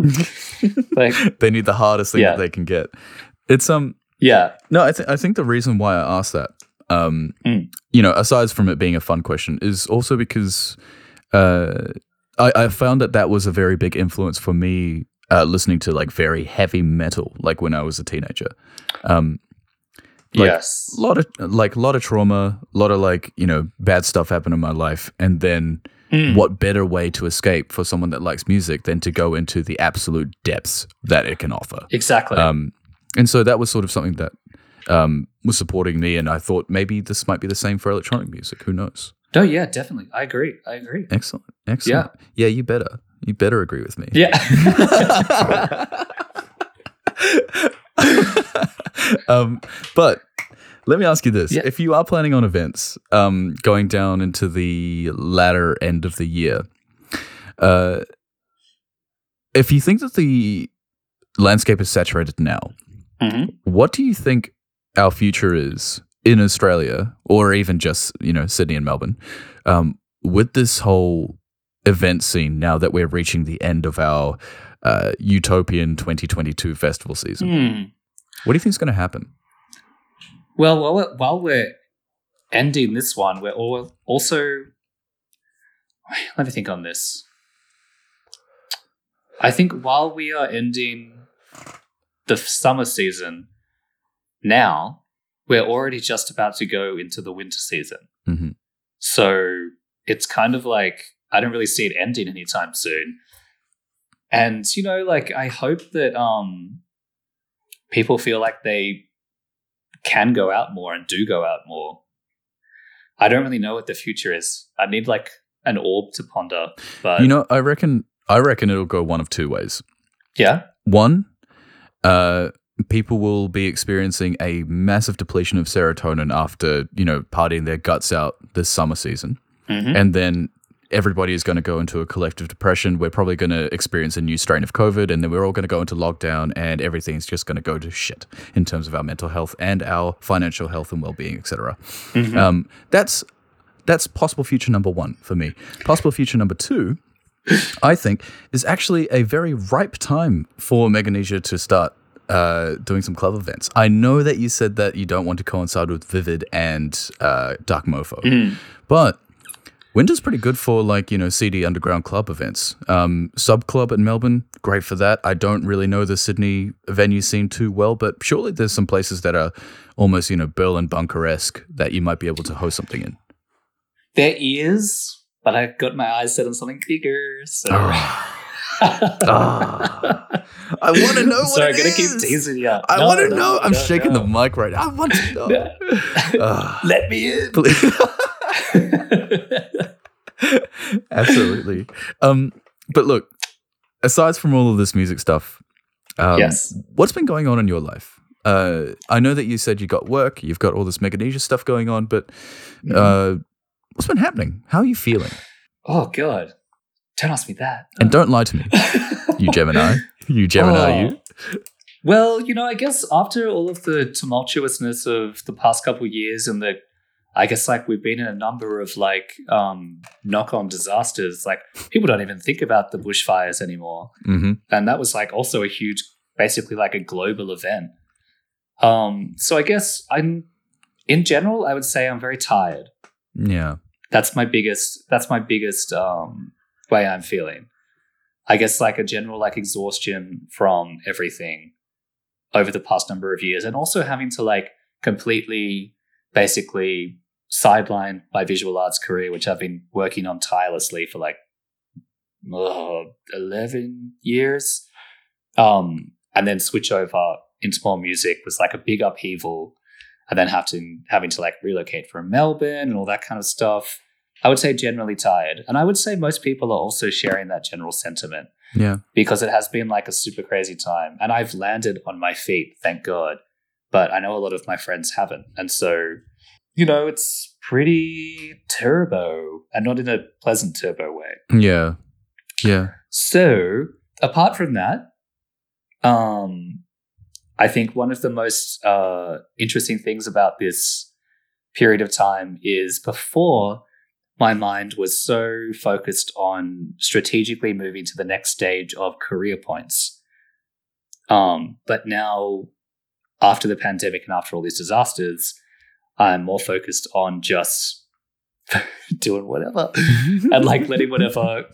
Like They need the hardest thing Yeah. that they can get. It's um yeah. No, I, th- I think the reason why I asked that, um, Mm. you know, aside from it being a fun question, is also because uh, I, I found that that was a very big influence for me uh, listening to like very heavy metal, like when I was a teenager. Um, Like, yes. a lot of like a lot of trauma, a lot of like you know bad stuff happened in my life, and then Mm. what better way to escape for someone that likes music than to go into the absolute depths that it can offer? Exactly. Um, and so that was sort of something that um, was supporting me, and I thought maybe this might be the same for electronic music. Who knows? no, yeah, definitely. I agree. I agree. Excellent, excellent. Yeah, Yeah, you better, you better agree with me. Yeah. um, but let me ask you this: Yeah. If you are planning on events um, going down into the latter end of the year, uh, if you think that the landscape is saturated now, Mhm. what do you think our future is in Australia, or even just you know Sydney and Melbourne, um, with this whole event scene now that we're reaching the end of our uh, utopian 2022 festival season? Hmm. What do you think is going to happen? Well, while we're, while we're ending this one, we're all also. Let me think on this. I think while we are ending the summer season now, we're already just about to go into the winter season. hmm So it's kind of like I don't really see it ending anytime soon. And you know, like I hope that um people feel like they can go out more and do go out more. I don't really know what the future is. I need like an orb to ponder. But you know, I reckon, I reckon it'll go one of two ways. yeah. One, uh, people will be experiencing a massive depletion of serotonin after you know partying their guts out this summer season, Mhm. and then everybody is going to go into a collective depression. We're probably going to experience a new strain of COVID, and then we're all going to go into lockdown, and everything's just going to go to shit in terms of our mental health and our financial health and well-being, etc. Um, that's that's possible future number one for me. Possible future number two, I think, is actually a very ripe time for Meganesia to start uh, doing some club events. I know that you said that you don't want to coincide with Vivid and uh, Dark Mofo, but Winter's pretty good for like you know CD underground club events. Um, Sub Club in Melbourne, great for that. I don't really know the Sydney venue scene too well, but surely there's some places that are almost you know Berlin bunker esque that you might be able to host something in. There is, but I've got my eyes set on something bigger. So. Ah. I want to know what so I'm gonna keep teasing you. I No, want to no, know. I'm no, shaking the mic right now. I want to know. Ah, Let me in. please. Absolutely. Um, but look, aside from all of this music stuff, um, Yes. what's been going on in your life? Uh, I know that you said you got work, you've got all this Meganesia stuff going on, but Mm-hmm. uh, what's been happening? How are you feeling? oh god, don't ask me that. And don't lie to me, you Gemini. You Gemini, Oh. you. Well, you know, I guess after all of the tumultuousness of the past couple of years and the I guess like we've been in a number of like um knock-on disasters, like people don't even think about the bushfires anymore. hmm And that was like also a huge basically like a global event. Um so I guess I'm in general I would say I'm very tired. Yeah. That's my biggest that's my biggest um way I'm feeling. I guess like a general like exhaustion from everything over the past number of years and also having to like completely basically sideline my visual arts career which I've been working on tirelessly for like oh, 11 years um and then switch over into more music was like a big upheaval and then have to having to like relocate from Melbourne and all that kind of stuff. I would say generally tired. And I would say most people are also sharing that general sentiment Yeah. because it has been like a super crazy time. And I've landed on my feet, thank God. But I know a lot of my friends haven't. And so, you know, it's pretty turbo and not in a pleasant turbo way. Yeah. Yeah. So, apart from that, um, I think one of the most uh, interesting things about this period of time is before my mind was so focused on strategically moving to the next stage of career points. Um, but now, after the pandemic and after all these disasters, I'm more focused on just doing whatever and like letting whatever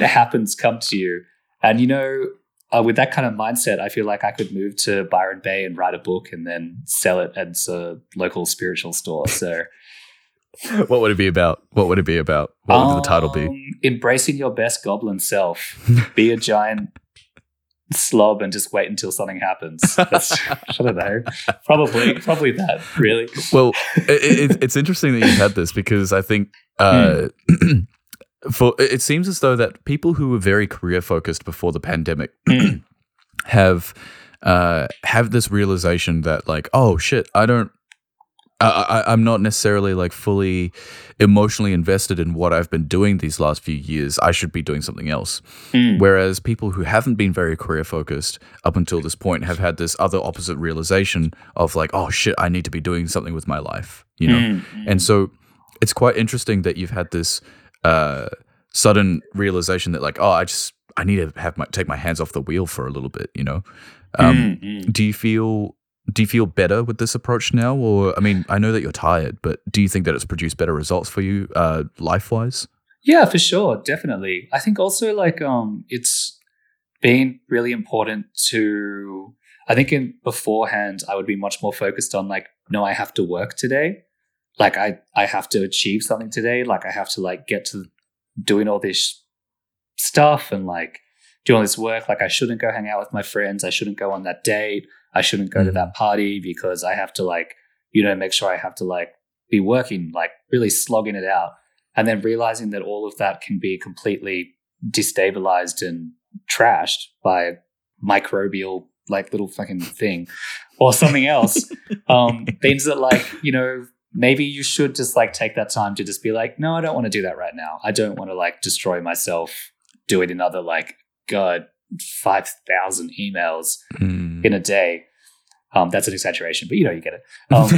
happens come to you. And you know, uh, with that kind of mindset, I feel like I could move to Byron Bay and write a book and then sell it at a local spiritual store. So, what would it be about? What would it be about? What would the title be? um, Embracing your best goblin self. be a giant slob and just wait until something happens. That's, I don't know. Probably, probably that. Really. Well, it, it, it's interesting that you've had this because I think uh, for it seems as though that people who were very career focused before the pandemic Mm. have uh, have this realization that like, oh shit, I don't. I, I, I'm not necessarily like fully emotionally invested in what I've been doing these last few years. I should be doing something else. Mm. Whereas people who haven't been very career focused up until this point have had this other opposite realization of like, oh shit, I need to be doing something with my life, you know? Mm, And so it's quite interesting that you've had this uh, sudden realization that like, oh, I just I need to have my take my hands off the wheel for a little bit, you know? Um, mm. Do you feel do you feel better with this approach now, or I mean, I know that you're tired, but do you think that it's produced better results for you uh, life wise? Yeah, for sure, definitely. I think also like um it's been really important to I think in beforehand I would be much more focused on like no I have to work today. Like I I have to achieve something today, like I have to like get to doing all this stuff and like doing all this work like I shouldn't go hang out with my friends, I shouldn't go on that date, I shouldn't go to Mhm. that party because I have to like you know make sure I have to like be working like really slogging it out and then realizing that all of that can be completely destabilized and trashed by a microbial like little fucking thing or something else um means that like you know maybe you should just like take that time to just be like, no, I don't want to do that right now. I don't want to like destroy myself do doing another like god five thousand emails Mm. In a day. Um, that's an exaggeration, but you know you get it. Um,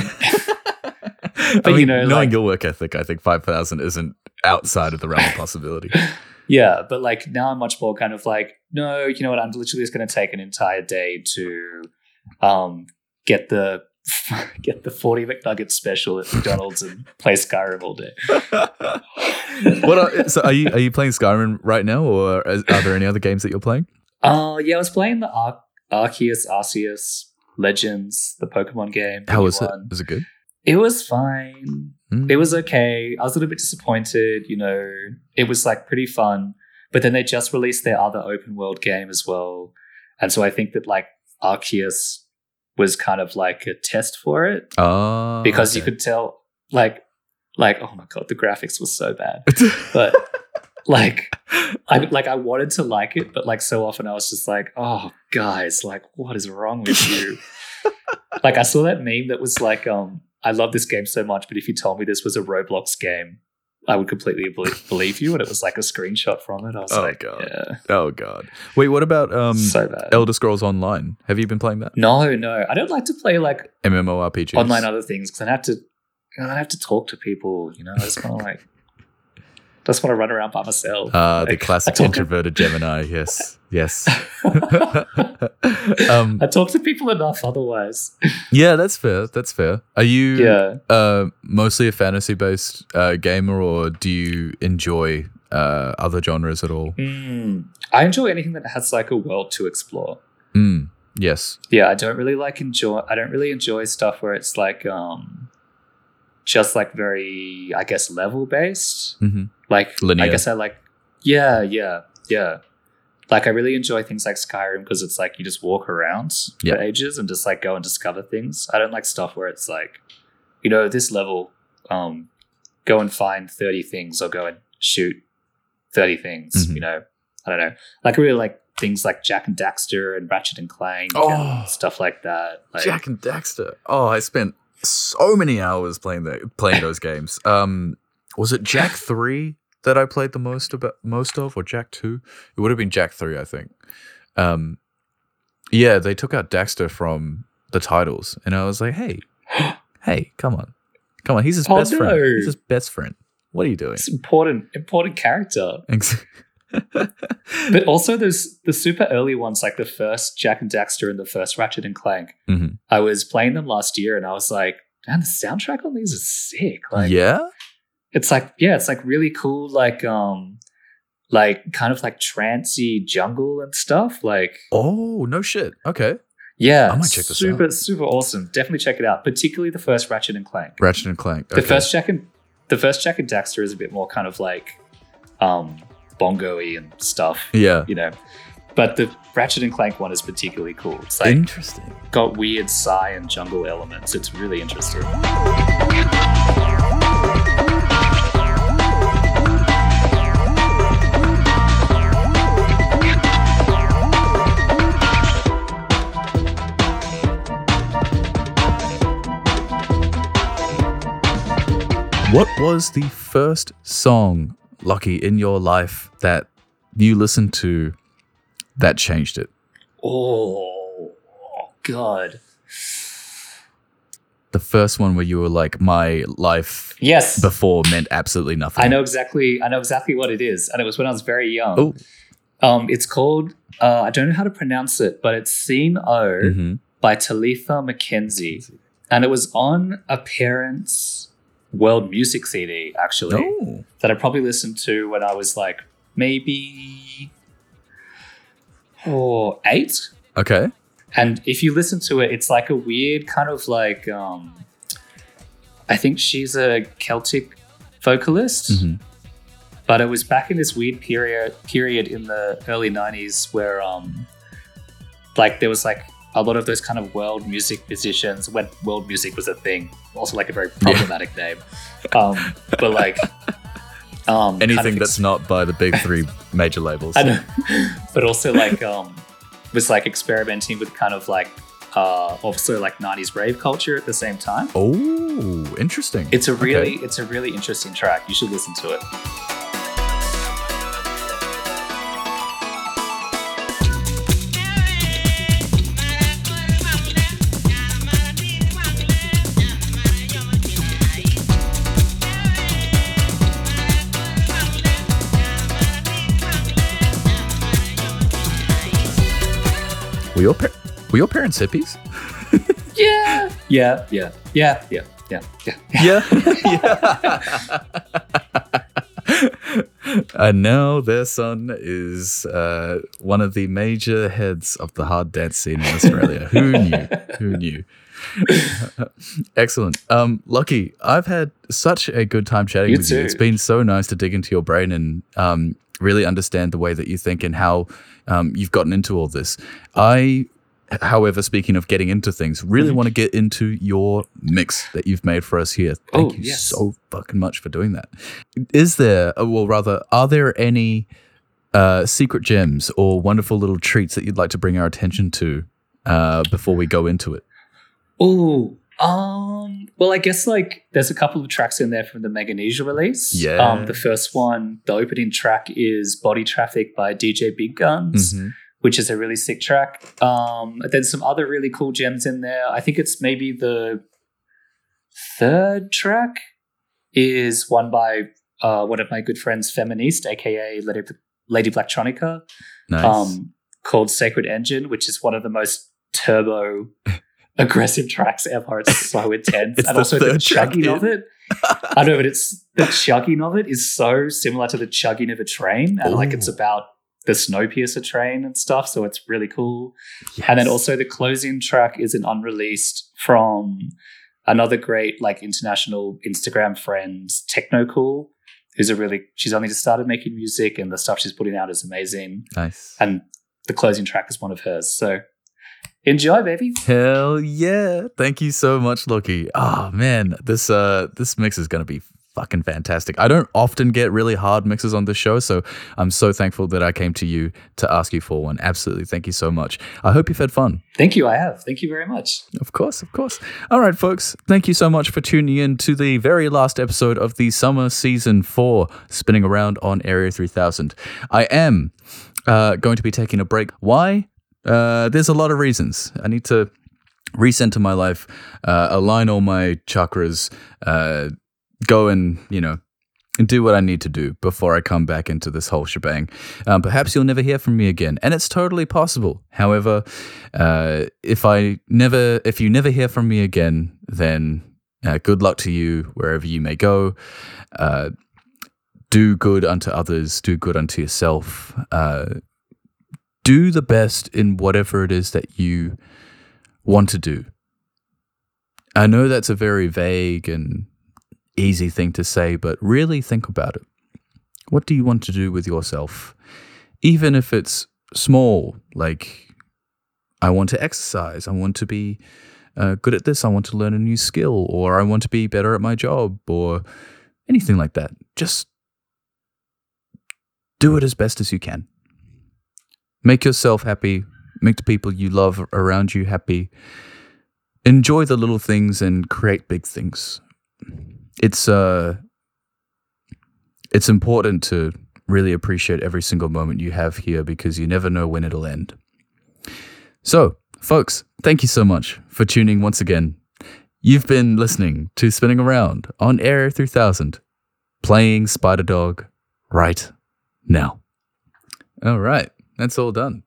I But, you know, knowing like- your work ethic, I think five thousand isn't outside of the realm of possibility. Yeah, but like now I'm much more kind of like, no, you know what? I'm literally just going to take an entire day to um, get the get the 40 McNugget special at McDonald's and play Skyrim all day. what are, so are you are you playing Skyrim right now, or are there any other games that you're playing? Uh, yeah, I was playing the Ar- Arceus, Arceus Legends, the Pokemon game. How was it? Was it good? It was fine. Mm. It was okay. I was a little bit disappointed. You know, it was like pretty fun, but then they just released their other open world game as well, and so I think that like Arceus was kind of like a test for it Oh, because you could tell, like, like oh my god, the graphics was so bad, but like. I like I wanted to like it, but like so often I was just like, oh guys, like what is wrong with you? like I saw that meme that was like, um, I love this game so much, but if you told me this was a Roblox game, I would completely believe you. And it was like a screenshot from it. I was Oh, like, God. yeah, oh god. Wait, what about um so bad. Elder Scrolls Online? Have you been playing that? no, no, I don't like to play like MMORPGs. online other things because I have to, I have to talk to people. You know, I just want to like, just want to run around by myself. Uh, the classic introverted Gemini. Yes, yes. um, I talk to people enough otherwise. yeah, that's fair. That's fair. Are you Yeah. uh, mostly a fantasy-based uh, gamer, or do you enjoy uh, other genres at all? Mm. I enjoy anything that has like a world to explore. Mm, yes. Yeah, I don't really like enjoy. I don't really enjoy stuff where it's like um, just like very, I guess, level based. hmm Like Linear. I guess I like. Yeah, yeah, yeah. Like I really enjoy things like Skyrim because it's like you just walk around Yeah. for ages and just like go and discover things. I don't like stuff where it's like, you know, this level, um, go and find thirty things or go and shoot thirty things. Mhm. You know, I don't know. Like I really like things like Jak and Daxter and Ratchet and Clank Oh. and stuff like that. Like, Jak and Daxter. Oh, I spent so many hours playing that playing those games. Um, was it Jak three that I played the most about most of, or Jak two? It would have been Jak three, I think. Um, yeah, they took out Daxter from the titles, and I was like, hey, hey, come on, come on, he's his Oh, best friend. He's his best friend. What are you doing? it's important, important character. But also those the super early ones, like the first Jak and Daxter and the first Ratchet and Clank. Mhm. I was playing them last year and I was like, man, the soundtrack on these is sick. Like yeah, it's like, yeah, it's like really cool, like um like kind of like trancy jungle and stuff. Like Oh no shit. Okay. yeah, I might check this super, super awesome. Definitely check it out. Particularly the first Ratchet and Clank. Ratchet and Clank. The first Jak and the first Jak and Daxter is a bit more kind of like um bongo-y and stuff. Yeah. you know. But the Ratchet and Clank one is particularly cool. It's like Interesting. got weird sci and jungle elements. It's really interesting. What was the first song, Lucky, in your life that you listened to that changed it? Oh, God. The first one where you were like, my life Yes. before meant absolutely nothing. I know exactly I know exactly what it is. And it was when I was very young. Oh. Um it's called uh, I don't know how to pronounce it, but it's Scene O hmm by Talitha MacKenzie. And it was on a parent's world music CD, actually. Oh. that I probably listened to when I was like maybe or oh eight. Okay. And if you listen to it, it's like a weird kind of like um I think she's a Celtic vocalist. Mhm. But it was back in this weird period period in the early nineties where um like there was like a lot of those kind of world music musicians when world music was a thing. Also like a very problematic name. Um but like um kind of Anything ex- that's not by the big three major labels. I know, but also like um, was like experimenting with kind of like uh, also like '90s rave culture at the same time. Oh. Interesting. It's a Okay. really it's a really interesting track. You should listen to it. Were your, par- were your parents hippies? Yeah. Yeah, yeah, yeah, yeah, yeah, yeah. Yeah. yeah. and now their son is uh, one of the major heads of the hard dance scene in Australia. Who knew? Who knew? Excellent. Um, Lucky, I've had such a good time chatting You with you. It's been so nice to dig into your brain and um, really understand the way that you think and how um, you've gotten into all this. I, however, speaking of getting into things, really Mm-hmm. want to get into your mix that you've made for us here. Thank Oh, you yes. so fucking much for doing that. Is there, uh, well, rather, are there any uh, secret gems or wonderful little treats that you'd like to bring our attention to uh, before we go into it? Oh, um, well, I guess like there's a couple of tracks in there from the Meganesia release. Yeah. Um, the first one, the opening track is Body Traffic by DJ Big Guns, Mhm. which is a really sick track. Um, and then some other really cool gems in there. I think it's maybe the third track is one by uh, one of my good friends, Feminist, aka Lady, Lady Blacktronica Nice. um, called Sacred Engine, which is one of the most turbo aggressive tracks ever. It's so intense. It's and also the chugging of it. I know, but it's the chugging of it is so similar to the chugging of a train. And like it's about the Snowpiercer train and stuff. So it's really cool. And then also the closing track is an unreleased from another great like international Instagram friend, Techno Cool, who's a really she's only just started making music and the stuff she's putting out is amazing. nice. And the closing track is one of hers. So enjoy, baby. Hell yeah. Thank you so much, Loki. Oh man, this uh this mix is gonna be fucking fantastic. I don't often get really hard mixes on this show, so I'm so thankful that I came to you to ask you for one. Absolutely. Thank you so much. I hope you've had fun. Thank you, I have. Thank you very much. Of course, of course. All right, folks. Thank you so much for tuning in to the very last episode of the summer season four, spinning around on Area 3000. I am uh, going to be taking a break. Why? Uh, there's a lot of reasons. I need to recenter my life, uh, align all my chakras, uh, go and, you know, and do what I need to do before I come back into this whole shebang. Um, perhaps you'll never hear from me again, and it's totally possible. However, uh, if I never, if you never hear from me again, then uh, good luck to you wherever you may go. Uh, do good unto others. Do good unto yourself. Do the best in whatever it is that you want to do. I know that's a very vague and easy thing to say, but really think about it. What do you want to do with yourself? Even if it's small, like I want to exercise, I want to be uh, good at this, I want to learn a new skill, or I want to be better at my job, or anything like that. Just do it as best as you can. Make yourself happy, make the people you love around you happy. Enjoy the little things and create big things it's uh it's important to really appreciate every single moment you have here because you never know when it'll end. So, folks, thank you so much for tuning once again. You've been listening to Spinning Around on Area 3000, playing Spiderdog right now. All right, that's all done.